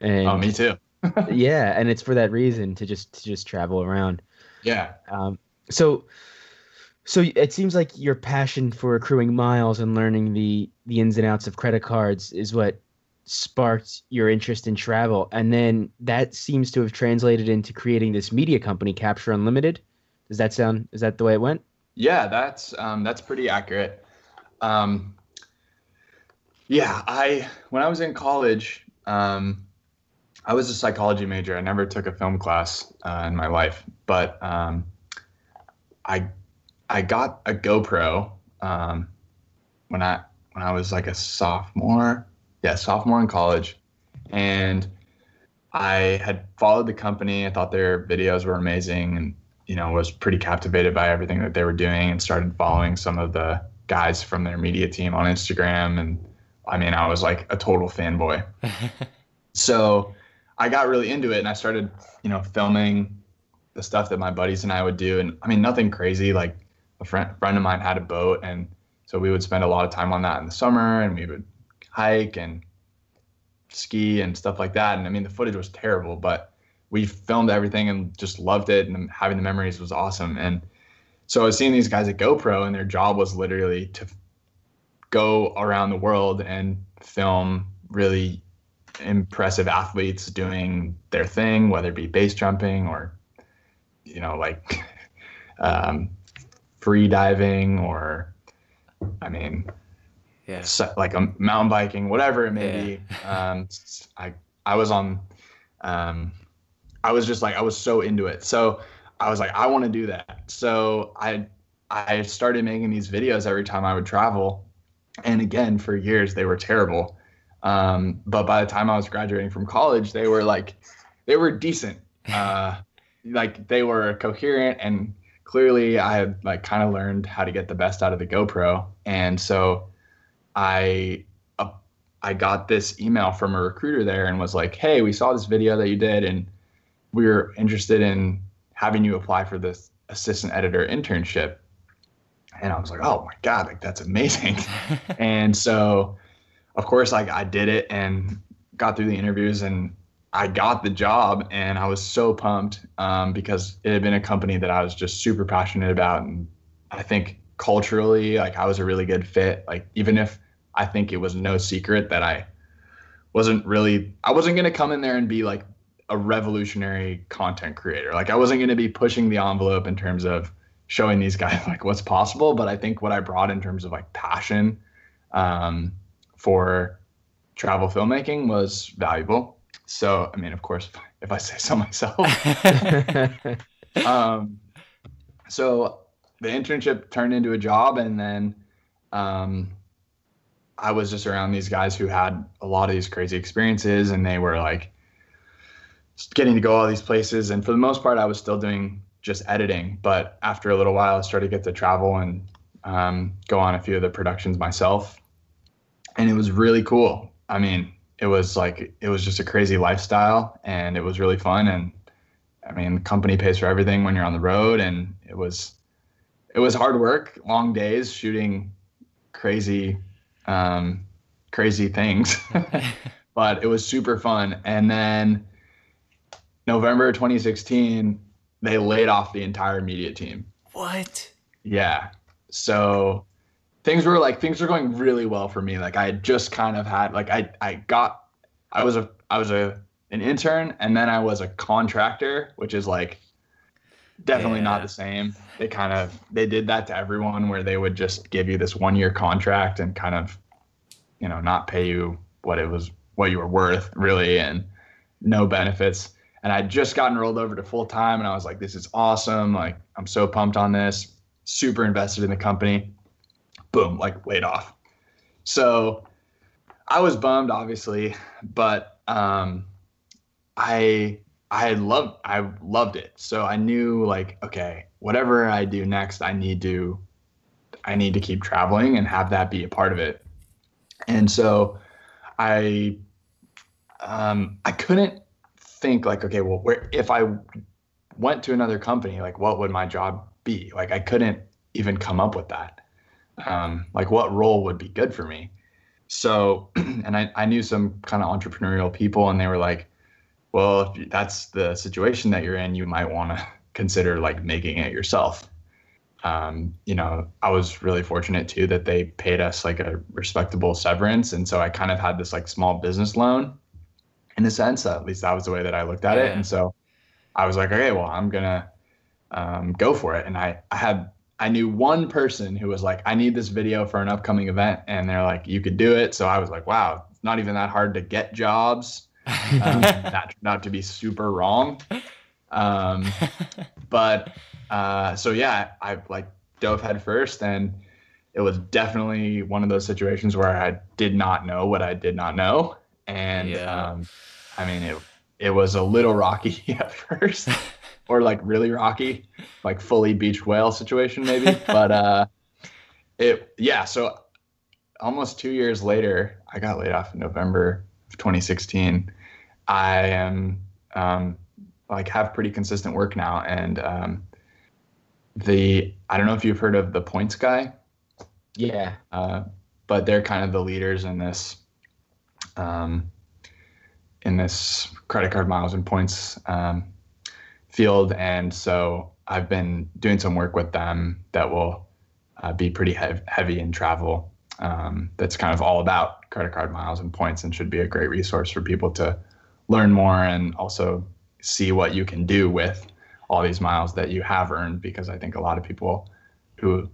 And Oh, me too. [laughs] yeah, and it's for that reason to just to just travel around. Yeah. Um, so, so it seems like your passion for accruing miles and learning the the ins and outs of credit cards is what sparked your interest in travel, and then that seems to have translated into creating this media company, Capture Unlimited. Does that sound? Is that the way it went? Yeah, that's um, that's pretty accurate. Um, yeah, I when I was in college, um, I was a psychology major. I never took a film class uh, in my life, but um, I I got a GoPro um, when I when I was like a sophomore. Yeah, sophomore in college, and I had followed the company. I thought their videos were amazing, and you know was pretty captivated by everything that they were doing, and started following some of the guys from their media team on Instagram. And I mean, I was like a total fanboy. [laughs] so I got really into it, and I started, you know, filming the stuff that my buddies and I would do. And I mean, nothing crazy. Like a friend friend of mine had a boat, and so we would spend a lot of time on that in the summer, and we would hike and ski and stuff like that. And I mean, the footage was terrible, but we filmed everything and just loved it. And having the memories was awesome. And so I was seeing these guys at GoPro, and their job was literally to go around the world and film really impressive athletes doing their thing, whether it be base jumping or, you know, like [laughs] um, free diving or, I mean, yeah. so- like a mountain biking, whatever it may be. Um, I I was on, um, I was just like I was so into it. So I was like I want to do that. So I I started making these videos every time I would travel, and again for years they were terrible. Um, but by the time I was graduating from college, they were like they were decent. [laughs] Uh, like they were coherent and clearly I had like kind of learned how to get the best out of the GoPro, and so I uh, I got this email from a recruiter there and was like, "Hey, we saw this video that you did, and we were interested in having you apply for this assistant editor internship." And I was like, "Oh my god, like that's amazing!" [laughs] and so, of course, like I did it and got through the interviews and I got the job and I was so pumped um, because it had been a company that I was just super passionate about. And I think culturally like I was a really good fit. Like even if I think it was no secret that I wasn't really I wasn't going to come in there and be like a revolutionary content creator. Like I wasn't going to be pushing the envelope in terms of showing these guys [laughs] like what's possible. But I think what I brought in terms of like passion um, for travel filmmaking was valuable so, I mean, of course, [laughs] if I say so myself. [laughs] um, so the internship turned into a job, and then um, I was just around these guys who had a lot of these crazy experiences, and they were like getting to go all these places. And for the most part, I was still doing just editing. But after a little while, I started to get to travel and um, go on a few of the productions myself, and it was really cool. I mean, it was like it was just a crazy lifestyle and it was really fun. And i mean the company pays for everything when you're on the road. And it was it was hard work long days shooting crazy um crazy things. [laughs] [laughs] But it was super fun. And then november 2016 they laid off the entire media team. What? yeah. So things were like things were going really well for me. Like i had just kind of had like i i got i was a i was a an intern and then i was a contractor which is like definitely not the same. They kind of they did that to everyone where they would just give you this one year contract and kind of you know not pay you what it was what you were worth really and no benefits. And i'd just gotten rolled over to full time and i was like this is awesome. Like i'm so pumped on this. Super invested in the company boom, like laid off. So I was bummed, obviously, but um, I I loved I loved it. So I knew like, okay, whatever I do next, I need to I need to keep traveling and have that be a part of it. And so I um, I couldn't think like, okay, well, where if I went to another company, like what would my job be? Like I couldn't even come up with that. Um, like what role would be good for me? So, [clears throat] and I, I knew some kind of entrepreneurial people, and they were like, well, if that's the situation that you're in, you might want to [laughs] consider like making it yourself. Um, you know, I was really fortunate too that they paid us like a respectable severance. And so I kind of had this like small business loan in a sense. At least that was the way that I looked at Yeah. it. And so I was like, okay, well, I'm gonna um, go for it. And I, I had, I knew one person who was like, I need this video for an upcoming event, and they're like, you could do it. So I was like, wow, it's not even that hard to get jobs. Um, [laughs] that turned out to be super wrong. Um, [laughs] but uh, so yeah, I like dove head first, and it was definitely one of those situations where I did not know what I did not know, and Yeah. um, I mean it it was a little rocky [laughs] at first, or like really rocky, like fully beached whale situation maybe, [laughs] but uh, it yeah. So almost two years later, I got laid off in November of 2016. I am um, like have pretty consistent work now, and um, the I don't know if you've heard of the Points Guy, Yeah. uh, but they're kind of the leaders in this um, in this credit card miles and points um, field, and so I've been doing some work with them that will uh, be pretty hev- heavy in travel. Um, that's kind of all about credit card miles and points, and should be a great resource for people to learn more and also see what you can do with all these miles that you have earned. Because I think a lot of people who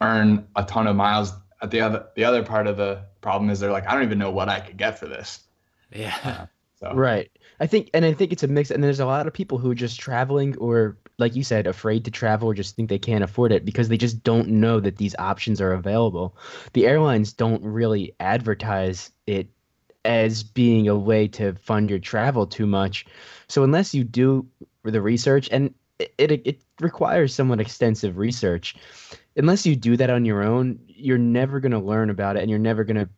earn a ton of miles at the other the other part of the problem is they're like I don't even know what I could get for this. yeah. So Right. I think, and I think it's a mix. And there's a lot of people who are just traveling, or like you said, afraid to travel, or just think they can't afford it because they just don't know that these options are available. The airlines don't really advertise it as being a way to fund your travel too much. So unless you do the research, and it it, it requires somewhat extensive research, unless you do that on your own, you're never going to learn about it, and you're never going to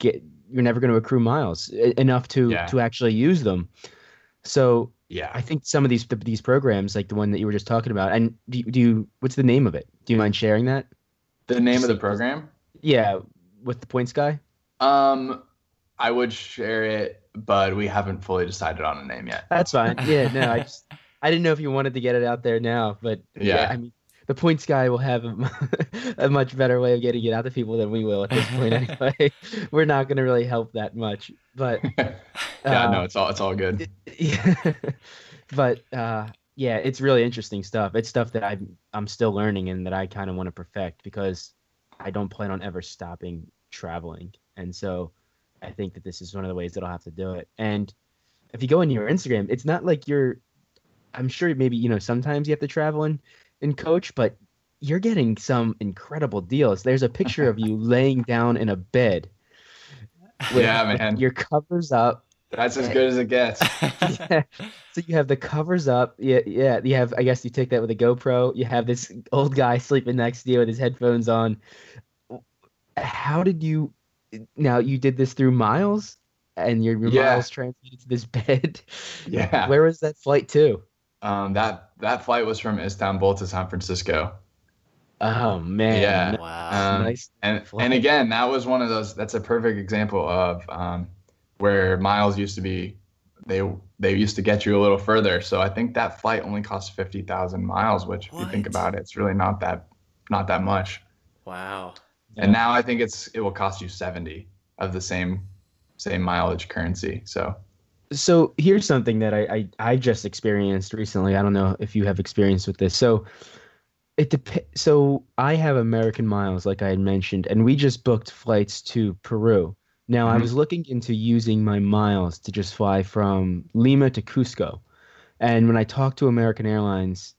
get you're never going to accrue miles enough to Yeah. to actually use them. So yeah, I think some of these these programs, like the one that you were just talking about, and do, you- do you what's the name of it? Do you mind sharing that? the name of the program. Yeah, with the points guy. Um, I would share it, but we haven't fully decided on a name yet. That's fine. Yeah, no, I [laughs] just I didn't know if you wanted to get it out there now, but yeah, Yeah. I mean the points guy will have a, [laughs] a much better way of getting it out to people than we will at this point [laughs] anyway. [laughs] We're not going to really help that much, but yeah, Uh, no, it's all it's all good. yeah. but uh, yeah, it's really interesting stuff. It's stuff that I'm I'm still learning and that I kind of want to perfect because I don't plan on ever stopping traveling, and so I think that this is one of the ways that I'll have to do it. And if you go into your Instagram, it's not like you're. I'm sure maybe you know sometimes you have to travel and and coach, but you're getting some incredible deals. There's a picture of you [laughs] laying down in a bed. with- Yeah, man. Your covers up That's as good as it gets. [laughs] yeah. So you have the covers up. Yeah, yeah. You have. I guess you take that with a GoPro. You have this old guy sleeping next to you with his headphones on. How did you? Now you did this through Miles, and your, your Yeah. Miles translated to this [laughs] bed. Yeah. Where was that flight to? Um, that that flight was from Istanbul to San Francisco. Oh man. Yeah. Wow. Um, Nice. and flight. and again, that was one of those. That's a perfect example of um, where miles used to be. They they used to get you a little further. So I think that flight only cost fifty thousand miles, which if you think about it, it's really not that not that much. wow. And now I think it's it will cost you seventy of the same same mileage currency. So So here's something that I, I I just experienced recently. I don't know if you have experience with this. So it dep- So I have American Miles, like I had mentioned, and we just booked flights to Peru. Now I Mhm. was looking into using my miles to just fly from Lima to Cusco, and when I talked to American Airlines,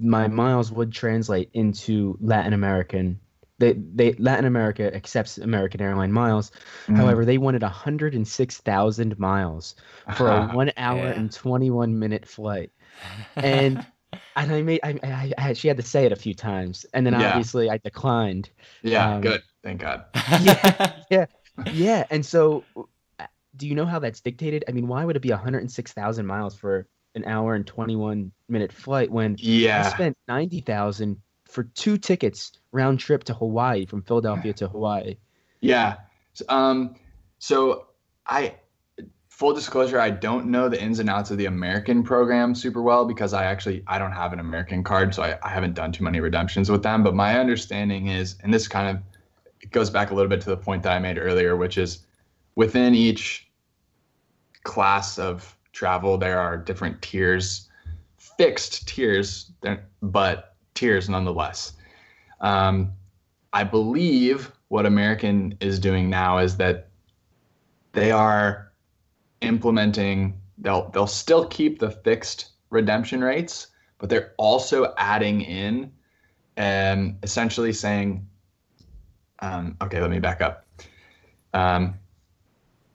my miles would translate into Latin American. They, they Latin America accepts American airline miles. Mm-hmm. However, they wanted 106,000 miles for a [laughs] one hour Yeah. and 21 minute flight. And [laughs] and I made I, I, I she had to say it a few times, and then Yeah. obviously I declined. Yeah, Um, good. Thank God. [laughs] Yeah, yeah, yeah. And so, uh, do you know how that's dictated? I mean, why would it be 106,000 miles for an hour and 21 minute flight when I Yeah. spent 90,000 for two tickets round trip to Hawaii from Philadelphia to Hawaii? Yeah. Um, so I, full disclosure, I don't know the ins and outs of the American program super well because I actually I don't have an American card, so I, I haven't done too many redemptions with them. But my understanding is, and this kind of it goes back a little bit to the point that I made earlier, which is within each class of travel, there are different tiers, fixed tiers, but tiers nonetheless. Um, I believe what American is doing now is that they are implementing they'll they'll still keep the fixed redemption rates, but they're also adding in and essentially saying um, okay, let me back up. Um,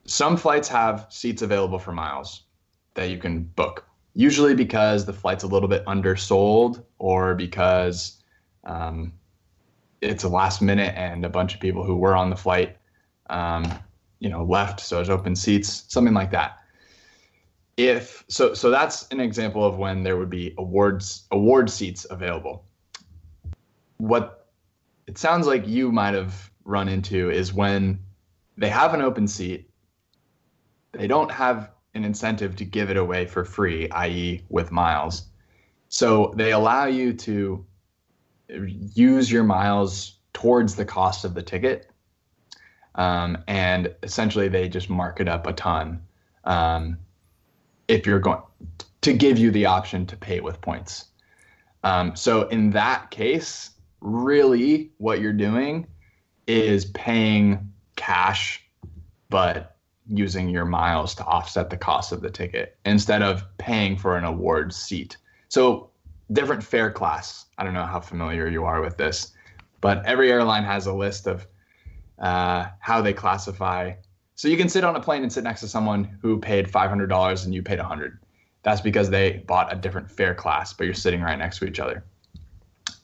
some flights have seats available for miles that you can book, usually because the flight's a little bit undersold or because um, it's a last minute and a bunch of people who were on the flight um, you know left so there's open seats something like that. If so so that's an example of when there would be awards award seats available. What it sounds like you might have run into is when they have an open seat they don't have an incentive to give it away for free i.e with miles. So they allow you to use your miles towards the cost of the ticket. Um, and essentially, they just mark it up a ton um, if you're going to give you the option to pay with points. Um, so, in that case, really what you're doing is paying cash, but using your miles to offset the cost of the ticket instead of paying for an award seat. So, different fare class. I don't know how familiar you are with this, but every airline has a list of uh, how they classify. So you can sit on a plane and sit next to someone who paid $500 and you paid 100. That's because they bought a different fare class, but you're sitting right next to each other.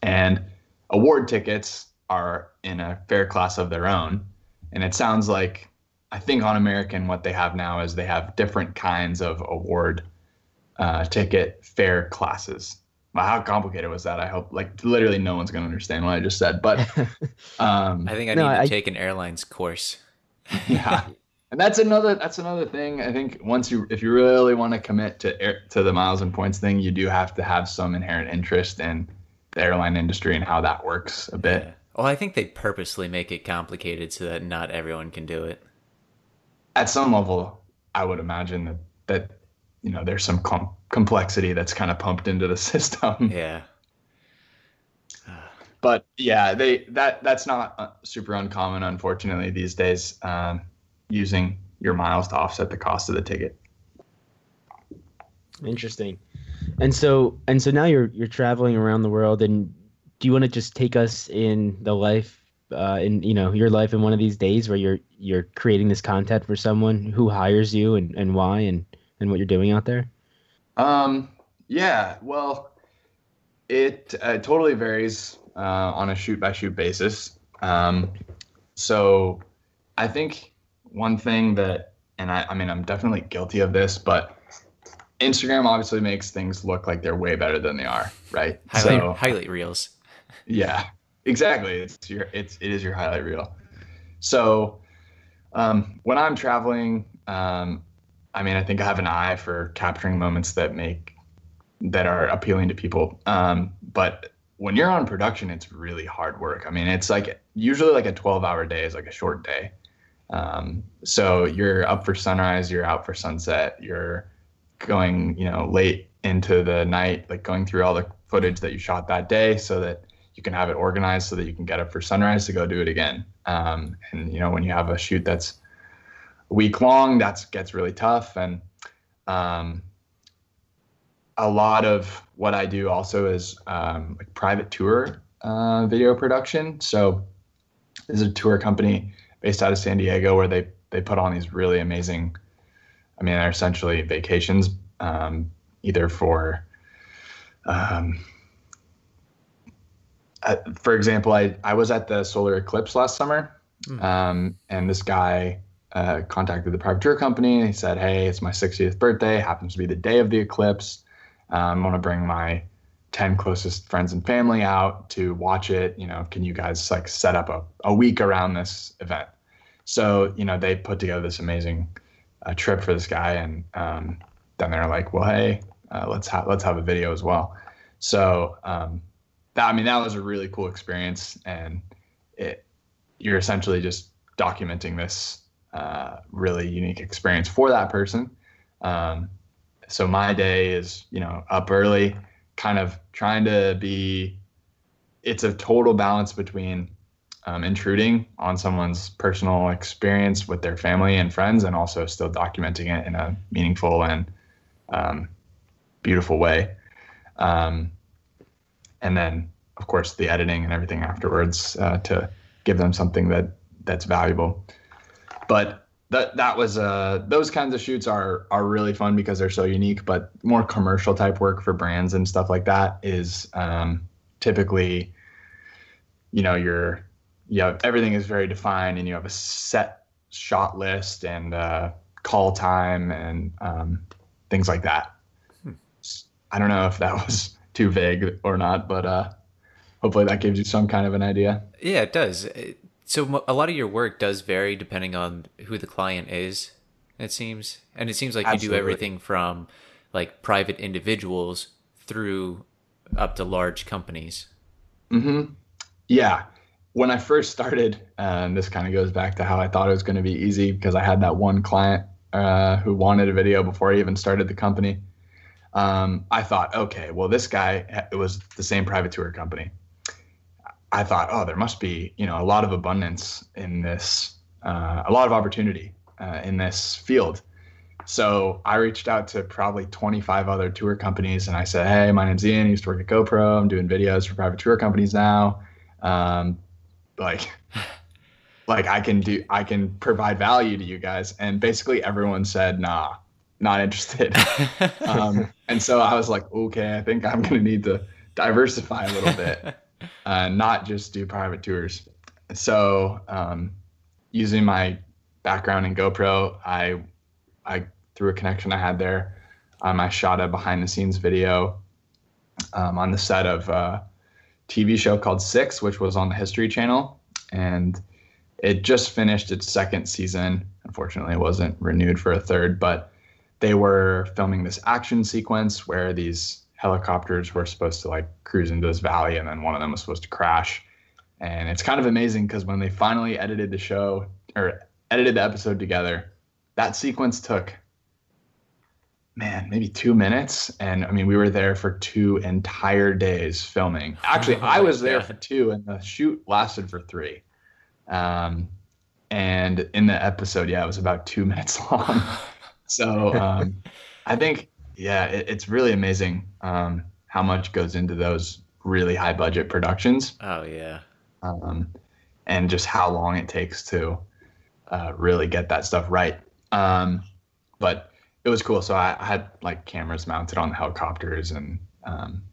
And award tickets are in a fare class of their own. And it sounds like, I think on American, what they have now is they have different kinds of award uh, ticket fare classes. Wow, how complicated was that? I hope like literally no one's gonna understand what I just said. But [laughs] um, I think I No, need to I- take an airlines course. yeah, and that's another that's another thing. I think once you if you really want to commit to air, to the miles and points thing, you do have to have some inherent interest in the airline industry and how that works a bit. Yeah. Well, I think they purposely make it complicated so that not everyone can do it. At some level, I would imagine that that you know there's some com- complexity that's kind of pumped into the [laughs] system. Yeah. but yeah, they that that's not uh, super uncommon, unfortunately, these days. Um, using your miles to offset the cost of the ticket. Interesting. And so and so now you're you're traveling around the world and do you want to just take us in the life uh in you know your life in one of these days where you're you're creating this content for someone who hires you and, and why and and what you're doing out there? Um, yeah, well, it uh, totally varies uh, on a shoot by shoot basis. Um, so I think one thing that, and I, I mean, I'm definitely guilty of this, but Instagram obviously makes things look like they're way better than they are, right? Highlight, So- highlight reels. [laughs] yeah, exactly. It's your it's it is your highlight reel. So um, when I'm traveling, um, I mean, I think I have an eye for capturing moments that make that are appealing to people. Um, but when you're on production, it's really hard work. I mean, it's like usually like a 12 hour day is like a short day. Um, so you're up for sunrise, you're out for sunset, you're going, you know, late into the night, like going through all the footage that you shot that day so that you can have it organized so that you can get up for sunrise to go do it again. Um, and you know, when you have a shoot that's week long, that's gets really tough. And um, a lot of what I do also is um, like private tour uh, video production. So there's a tour company based out of San Diego where they they put on these really amazing. I mean, they're essentially vacations, um, either for um, for example, I, I was at the solar eclipse last summer, mm. um, and this guy uh, contacted the private tour company. He said, "Hey, it's my 60th birthday. Happens to be the day of the eclipse. Um, I want to bring my 10 closest friends and family out to watch it. You know, can you guys like set up a, a week around this event?" So you know, they put together this amazing uh, trip for this guy, and um, then they're like, "Well, hey, uh, let's have let's have a video as well." So um, that I mean that was a really cool experience, and it you're essentially just documenting this uh, really unique experience for that person. Um, so my day is you know up early, kind of trying to be. It's a total balance between um, intruding on someone's personal experience with their family and friends, and also still documenting it in a meaningful and um, beautiful way. Um, and then of course the editing and everything afterwards uh, to give them something that that's valuable. But that that was uh, those kinds of shoots are are really fun because they're so unique. But more commercial type work for brands and stuff like that is um, typically, you know, you're you have everything is very defined and you have a set shot list and uh, call time and um, things like that. Hmm. I don't know if that [laughs] was too vague or not, but uh, hopefully that gives you some kind of an idea. Yeah, it does. So a lot of your work does vary depending on who the client is. It seems, and it seems like Absolutely. you do everything from like private individuals through up to large companies. Hmm. Yeah. When I first started, and this kind of goes back to how I thought it was going to be easy because I had that one client uh, who wanted a video before I even started the company. Um, I thought, okay, well, this guy it was the same private tour company. I thought, oh, there must be, you know, a lot of abundance in this, uh, a lot of opportunity uh, in this field. So I reached out to probably 25 other tour companies and I said, hey, my name's Ian. I used to work at GoPro. I'm doing videos for private tour companies now. Um, like, [laughs] like I can do, I can provide value to you guys. And basically everyone said, nah, not interested. [laughs] um, and so I was like, okay, I think I'm going to need to diversify a little bit [laughs] uh, not just do private tours. So, um, using my background in GoPro, I, I through a connection I had there, um, I shot a behind the scenes video um, on the set of a TV show called Six, which was on the History Channel, and it just finished its second season. Unfortunately, it wasn't renewed for a third, but they were filming this action sequence where these helicopters were supposed to like cruise into this valley and then one of them was supposed to crash. And it's kind of amazing because when they finally edited the show or edited the episode together that sequence took man maybe two minutes. And i mean we were there for two entire days filming. Actually oh i was there for two and the shoot lasted for three. Um, and in the episode yeah it was about two minutes [laughs] long. So um, i think yeah, it, it's really amazing um, how much goes into those really high budget productions. Oh yeah. Um, and just how long it takes to uh, really get that stuff right. Um, but it was cool. So I, I, had like cameras mounted on the helicopters, and um,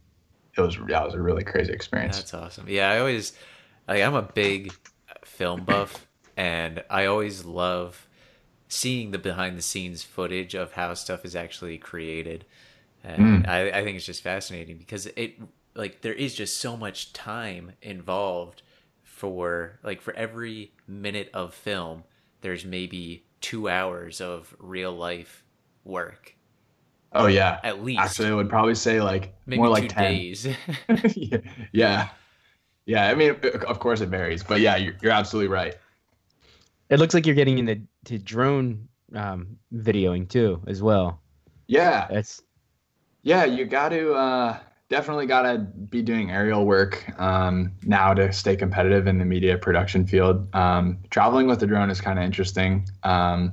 it was yeah, it was a really crazy experience. That's awesome. Yeah, I always like I'm a big film buff, and I always love seeing the behind the scenes footage of how stuff is actually created. And mm. I, I think it's just fascinating because it like there is just so much time involved for like for every minute of film there's maybe two hours of real life work. Oh yeah. At least. Actually i would probably say like maybe more like 10 days. Yeah. [laughs] [laughs] yeah. Yeah. I mean of course it varies but yeah you're, you're absolutely right it looks like you're getting into to drone um, videoing too, as well. Yeah, it's yeah. You got to uh, definitely got to be doing aerial work um, now to stay competitive in the media production field. Um, traveling with the drone is kind of interesting. Um,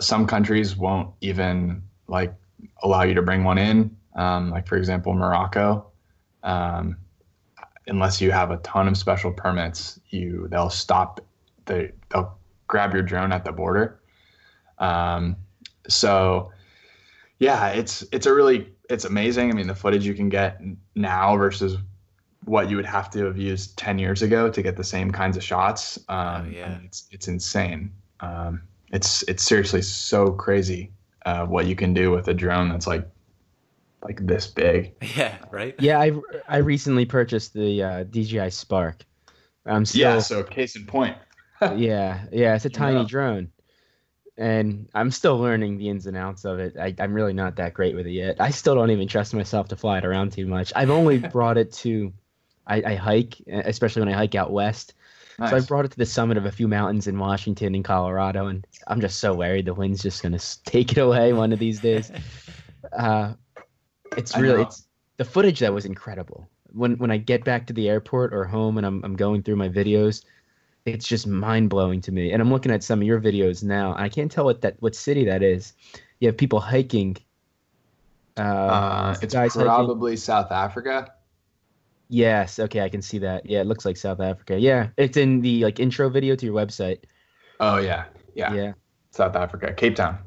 some countries won't even like allow you to bring one in. Um, like for example, Morocco um, unless you have a ton of special permits, you they'll stop they they'll grab your drone at the border. Um, so yeah, it's it's a really it's amazing. I mean, the footage you can get now versus what you would have to have used 10 years ago to get the same kinds of shots. Um, Oh, yeah. It's, it's insane. Um, it's, it's seriously so crazy uh, what you can do with a drone that's like, like this big. [laughs] Yeah, right? Yeah, I I recently purchased the uh, DJI Spark. I'm still Yeah. So case in point. [laughs] yeah, yeah, it's a tiny Yeah. drone. And I'm still learning the ins and outs of it. I, I'm really not that great with it yet. I still don't even trust myself to fly it around too much. I've only [laughs] brought it to, I, I hike, especially when I hike out west. Nice. So I brought it to the summit of a few mountains in Washington and Colorado, and I'm just so worried the wind's just gonna take it away one of these days. [laughs] Uh, it's really it's the footage that was incredible. When when I get back to the airport or home and I'm I'm going through my videos, it's just mind blowing to me. And I'm looking at some of your videos now. I can't tell what that what city that is. You have people hiking. Uh, uh, it's guys hiking. probably South Africa. Yes. Okay, I can see that. Yeah, it looks like South Africa. Yeah, it's in the like intro video to your website. Oh yeah. Yeah. yeah. South Africa, Cape Town.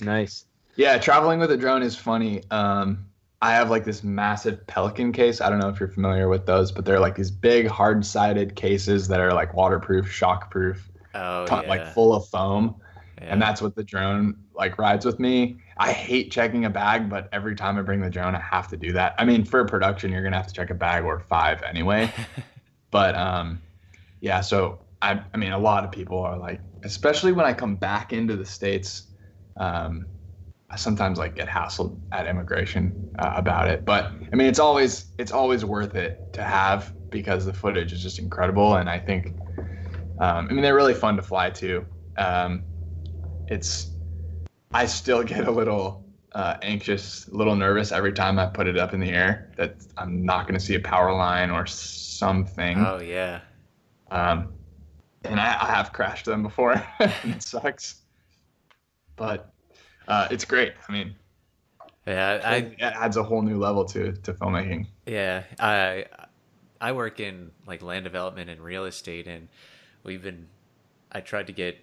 Nice. Yeah, traveling with a drone is funny. Um, I have like this massive Pelican case. I don't know if you're familiar with those, but they're like these big hard-sided cases that are like waterproof, shockproof, Oh, yeah. like full of foam, yeah. and that's what the drone like rides with me. I hate checking a bag, but every time I bring the drone, I have to do that. I mean, for production, you're gonna have to check a bag or five anyway. [laughs] but um, yeah, so I, I mean, a lot of people are like, especially when I come back into the states, um, sometimes like get hassled at immigration uh, about it. But I mean, it's always it's always worth it to have because the footage is just incredible, and I think, um, I mean, they're really fun to fly too. Um, it's I still [laughs] get a little uh, anxious, a little nervous every time I put it up in the air that I'm not going to see a power line or something. Oh, yeah. Um, and I, I have crashed them before. [laughs] and it sucks, but uh, it's great. I mean, Yeah, I, it adds a whole new level to to filmmaking. Yeah, I I work in like land development and real estate, and we've been. I tried to get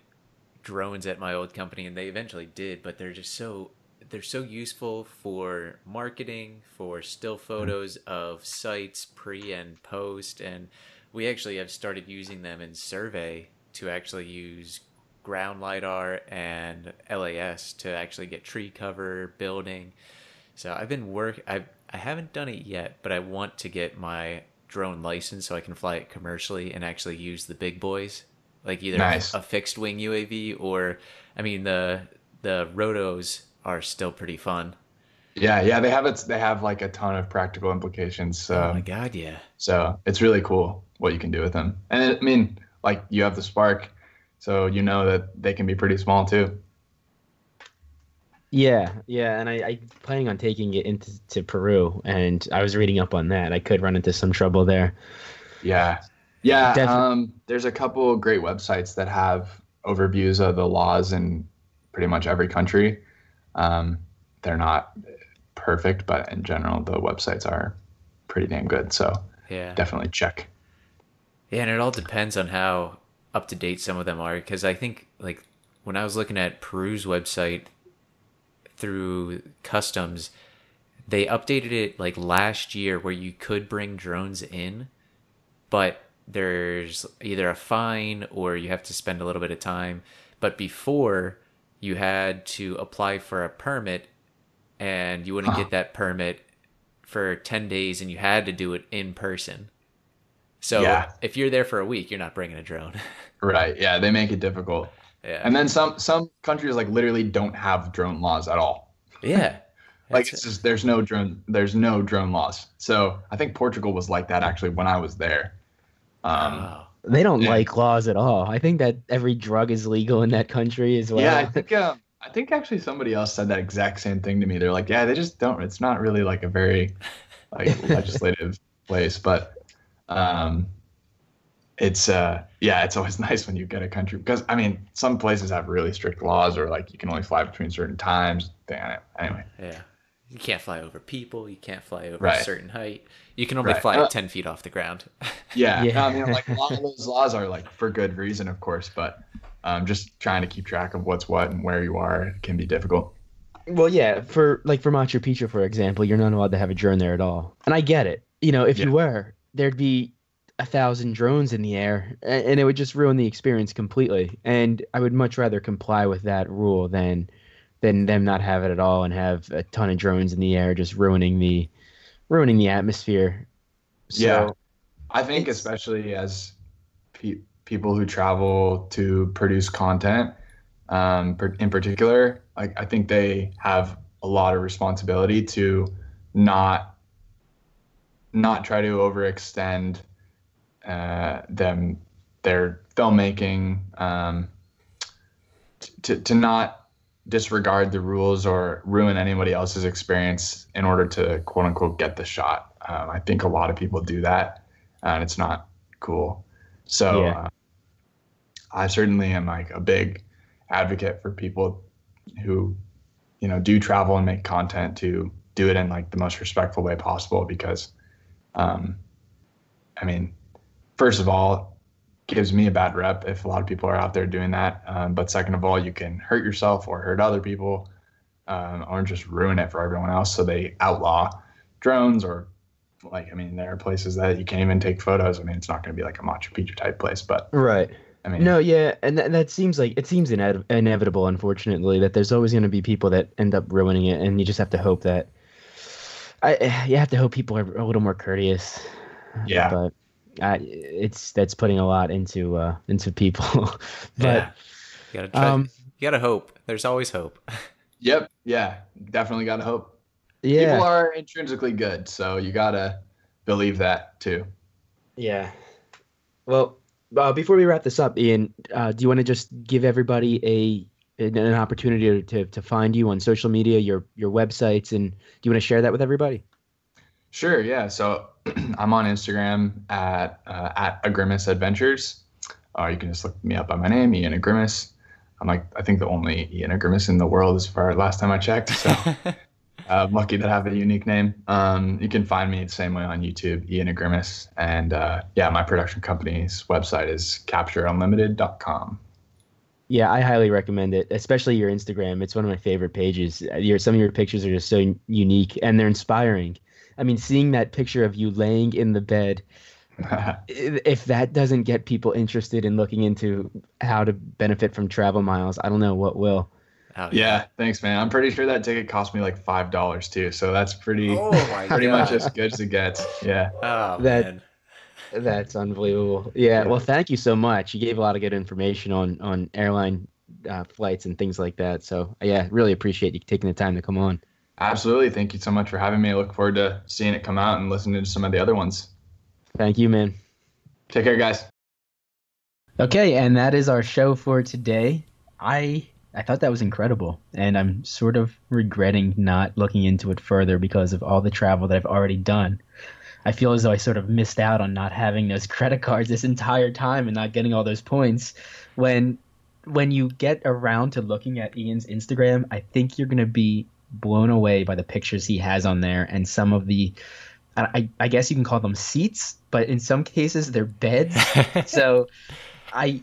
drones at my old company, and they eventually did, but they're just so they're so useful for marketing, for still photos of sites pre and post, and we actually have started using them in survey to actually use ground lidar and LAS to actually get tree cover, building. So I've been work. I I haven't done it yet, but I want to get my drone license so I can fly it commercially and actually use the big boys, like either Nice. a fixed wing UAV or, I mean the the rotos are still pretty fun. Yeah, yeah, they have it. They have like a ton of practical implications. So, oh my god, yeah. so it's really cool what you can do with them. And I mean, like you have the Spark, so you know that they can be pretty small too. Yeah, yeah, and I, I planning on taking it into to Peru, and I was reading up on that. I could run into some trouble there. Yeah. Yeah. Defi- Um, there's a couple of great websites that have overviews of the laws in pretty much every country. Um, they're not perfect, but in general, the websites are pretty damn good. So Yeah. definitely check. Yeah, and it all depends on how up to date some of them are. Because I think, like, when I was looking at Peru's website through customs, they updated it like last year where you could bring drones in, but there's either a fine or you have to spend a little bit of time. But before, you had to apply for a permit and you wouldn't Huh. get that permit for 10 days and you had to do it in person. So Yeah. if you're there for a week, you're not bringing a drone. [laughs] Right. Yeah. They make it difficult. yeah. And then some, some countries like literally don't have drone laws at all. yeah. [laughs] Like That's- it's just, there's no drone, there's no drone laws. So I think Portugal was like that actually when I was there. Um, oh. They don't Yeah. like laws at all. I think that every drug is legal in that country as well. Yeah, I [laughs] think um, I think actually somebody else said that exact same thing to me. They're like, yeah, they just don't. It's not really like a very like legislative place, but um, it's uh, yeah, it's always [laughs] nice when you get a country because I mean, some places have really strict laws or like you can only fly between certain times. Damn, Anyway, Yeah. You can't fly over people. You can't fly over Right. a certain height. You can only Right. fly Uh, 10 feet off the ground. [laughs] yeah, Yeah. no, I mean, like a lot of those laws are like for good reason, of course, but um, just trying to keep track of what's what and where you are can be difficult. Well, yeah, for like for Machu Picchu, for example, you're not allowed to have a drone there at all, and I get it. You know, if you were, there'd be a thousand drones in the air, and it would just ruin the experience completely. And I would much rather comply with that rule than than them not have it at all and have a ton of drones in the air, just ruining the ruining the atmosphere. So, Yeah. I think especially as pe- people who travel to produce content, um, per- in particular, like I think they have a lot of responsibility to not not try to overextend uh, them their filmmaking um, to to not disregard the rules or ruin anybody else's experience in order to quote unquote get the shot. Um, I think a lot of people do that, and it's not cool. So Yeah. uh, I certainly am like a big advocate for people who, you know, do travel and make content to do it in like the most respectful way possible because, um, I mean, first of all, gives me a bad rep if a lot of people are out there doing that. Um, but second of all, you can hurt yourself or hurt other people, um, or just ruin it for everyone else. So they outlaw drones or like I mean, there are places that you can't even take photos. I mean, it's not going to be like a Machu Picchu type place, but right. I mean, No, yeah, and that, that seems like it seems ine- inevitable, unfortunately, that there's always going to be people that end up ruining it, and you just have to hope that. I you have to hope people are a little more courteous. Yeah. but I, it's that's putting a lot into uh into people. [laughs] but yeah. You gotta try, um, you gotta hope. There's always hope. [laughs] yep, yeah, definitely got to hope. yeah, People are intrinsically good, so you gotta believe that too. yeah. Well, uh, before we wrap this up, Ian, uh, do you want to just give everybody a an, an opportunity to, to to find you on social media, your your websites, and do you want to share that with everybody? Sure, yeah. So [clears throat] I'm on Instagram at uh, at Agrimis adventures. Or you can just look me up by my name, Ian Agrimis. I'm like I think the only Ian Agrimis in the world as far last time I checked. So [laughs] uh, I'm lucky that I have a unique name. Um, you can find me the same way on YouTube, Ian Agrimis, and uh, yeah, my production company's website is captureunlimited.com. Yeah, I highly recommend it, especially your Instagram. It's one of my favorite pages. Uh, Your some of your pictures are just so unique and they're inspiring. I mean, seeing that picture of you laying in the bed, [laughs] if that doesn't get people interested in looking into how to benefit from travel miles, I don't know what will. Oh, yeah, thanks, man. I'm pretty sure that ticket cost me like five dollars too, so that's pretty Oh my pretty much as good as it gets. Yeah. Oh That- man. That's unbelievable. Yeah, well, thank you so much. You gave a lot of good information on on airline uh, flights and things like that. So yeah, really appreciate you taking the time to come on. Absolutely. Thank you so much for having me. I look forward to seeing it come out and listening to some of the other ones. Thank you, man. Take care, guys. Okay, and that is our show for today. I I thought that was incredible, and I'm sort of regretting not looking into it further because of all the travel that I've already done. I feel as though I sort of missed out on not having those [laughs] credit cards this entire time and not getting all those points. When when you get around to looking at Ian's Instagram, I think you're gonna be blown away by the pictures he has on there and some of the I, I- guess you can call them seats, but in some cases they're beds [laughs] so I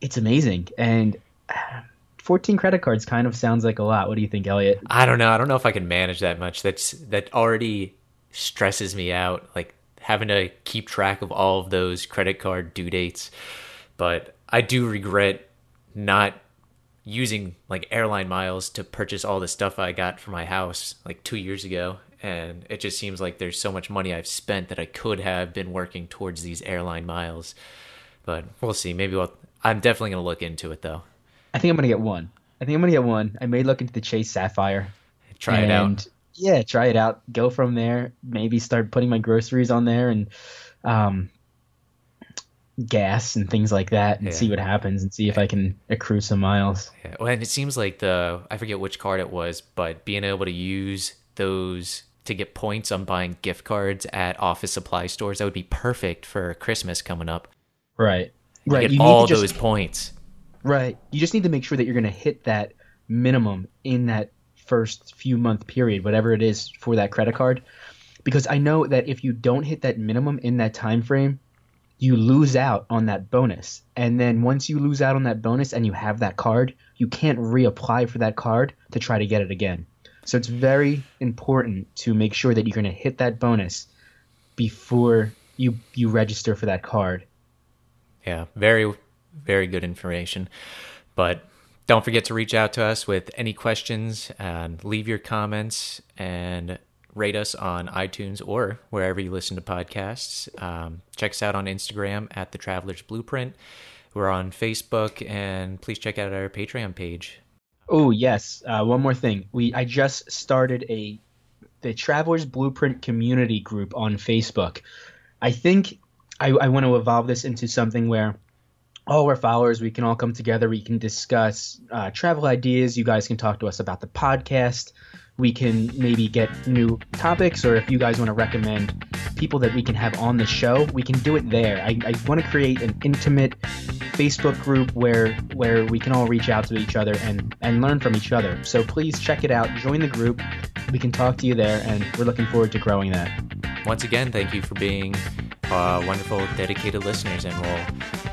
it's amazing and uh, [sighs] 14 credit cards kind of sounds like a lot. What do you think, Elliot? I don't know. I don't know if I can manage that much. That's that already stresses me out. Like having to keep track of all of those credit card due dates. But I do regret not using like airline miles to purchase all the stuff I got for my house like two years ago. And it just seems like there's so much money I've spent that I could have been working towards these airline miles. But we'll see. Maybe we'll, I'm definitely going to look into it though. I think I'm going to get one. I think I'm going to get one. I may look into the Chase Sapphire. Try it out. Yeah, try it out. Go from there. Maybe start putting my groceries on there and um, gas and things like that and Yeah. see what happens and see if I can accrue some miles. Yeah, well, and it seems like the I forget which card it was, but being able to use those to get points on buying gift cards at office supply stores that would be perfect for Christmas coming up. Right. You Right. get You need all to just, those points. Right. You just need to make sure that you're going to hit that minimum in that first few month period, whatever it is for that credit card. Because I know that if you don't hit that minimum in that time frame, you lose out on that bonus. And then once you lose out on that bonus and you have that card, you can't reapply for that card to try to get it again. So it's very important to make sure that you're going to hit that bonus before you you register for that card. Yeah, very very good information. But don't forget to reach out to us with any questions and leave your comments and rate us on iTunes or wherever you listen to podcasts. Um, check us out on Instagram at the Travelers Blueprint. We're on Facebook, and please check out our Patreon page. Oh yes, uh, one more thing. We I just started a the Travelers Blueprint community group on Facebook. I think I, I want to evolve this into something where all our followers we can all come together. We can discuss uh, travel ideas. You guys can talk to us about the podcast we can maybe get new topics or if you guys want to recommend people that we can have on the show we can do it there i, I want to create an intimate facebook group where where we can all reach out to each other and and learn from each other so please check it out join the group we can talk to you there and we're looking forward to growing that once again thank you for being uh, wonderful dedicated listeners and we'll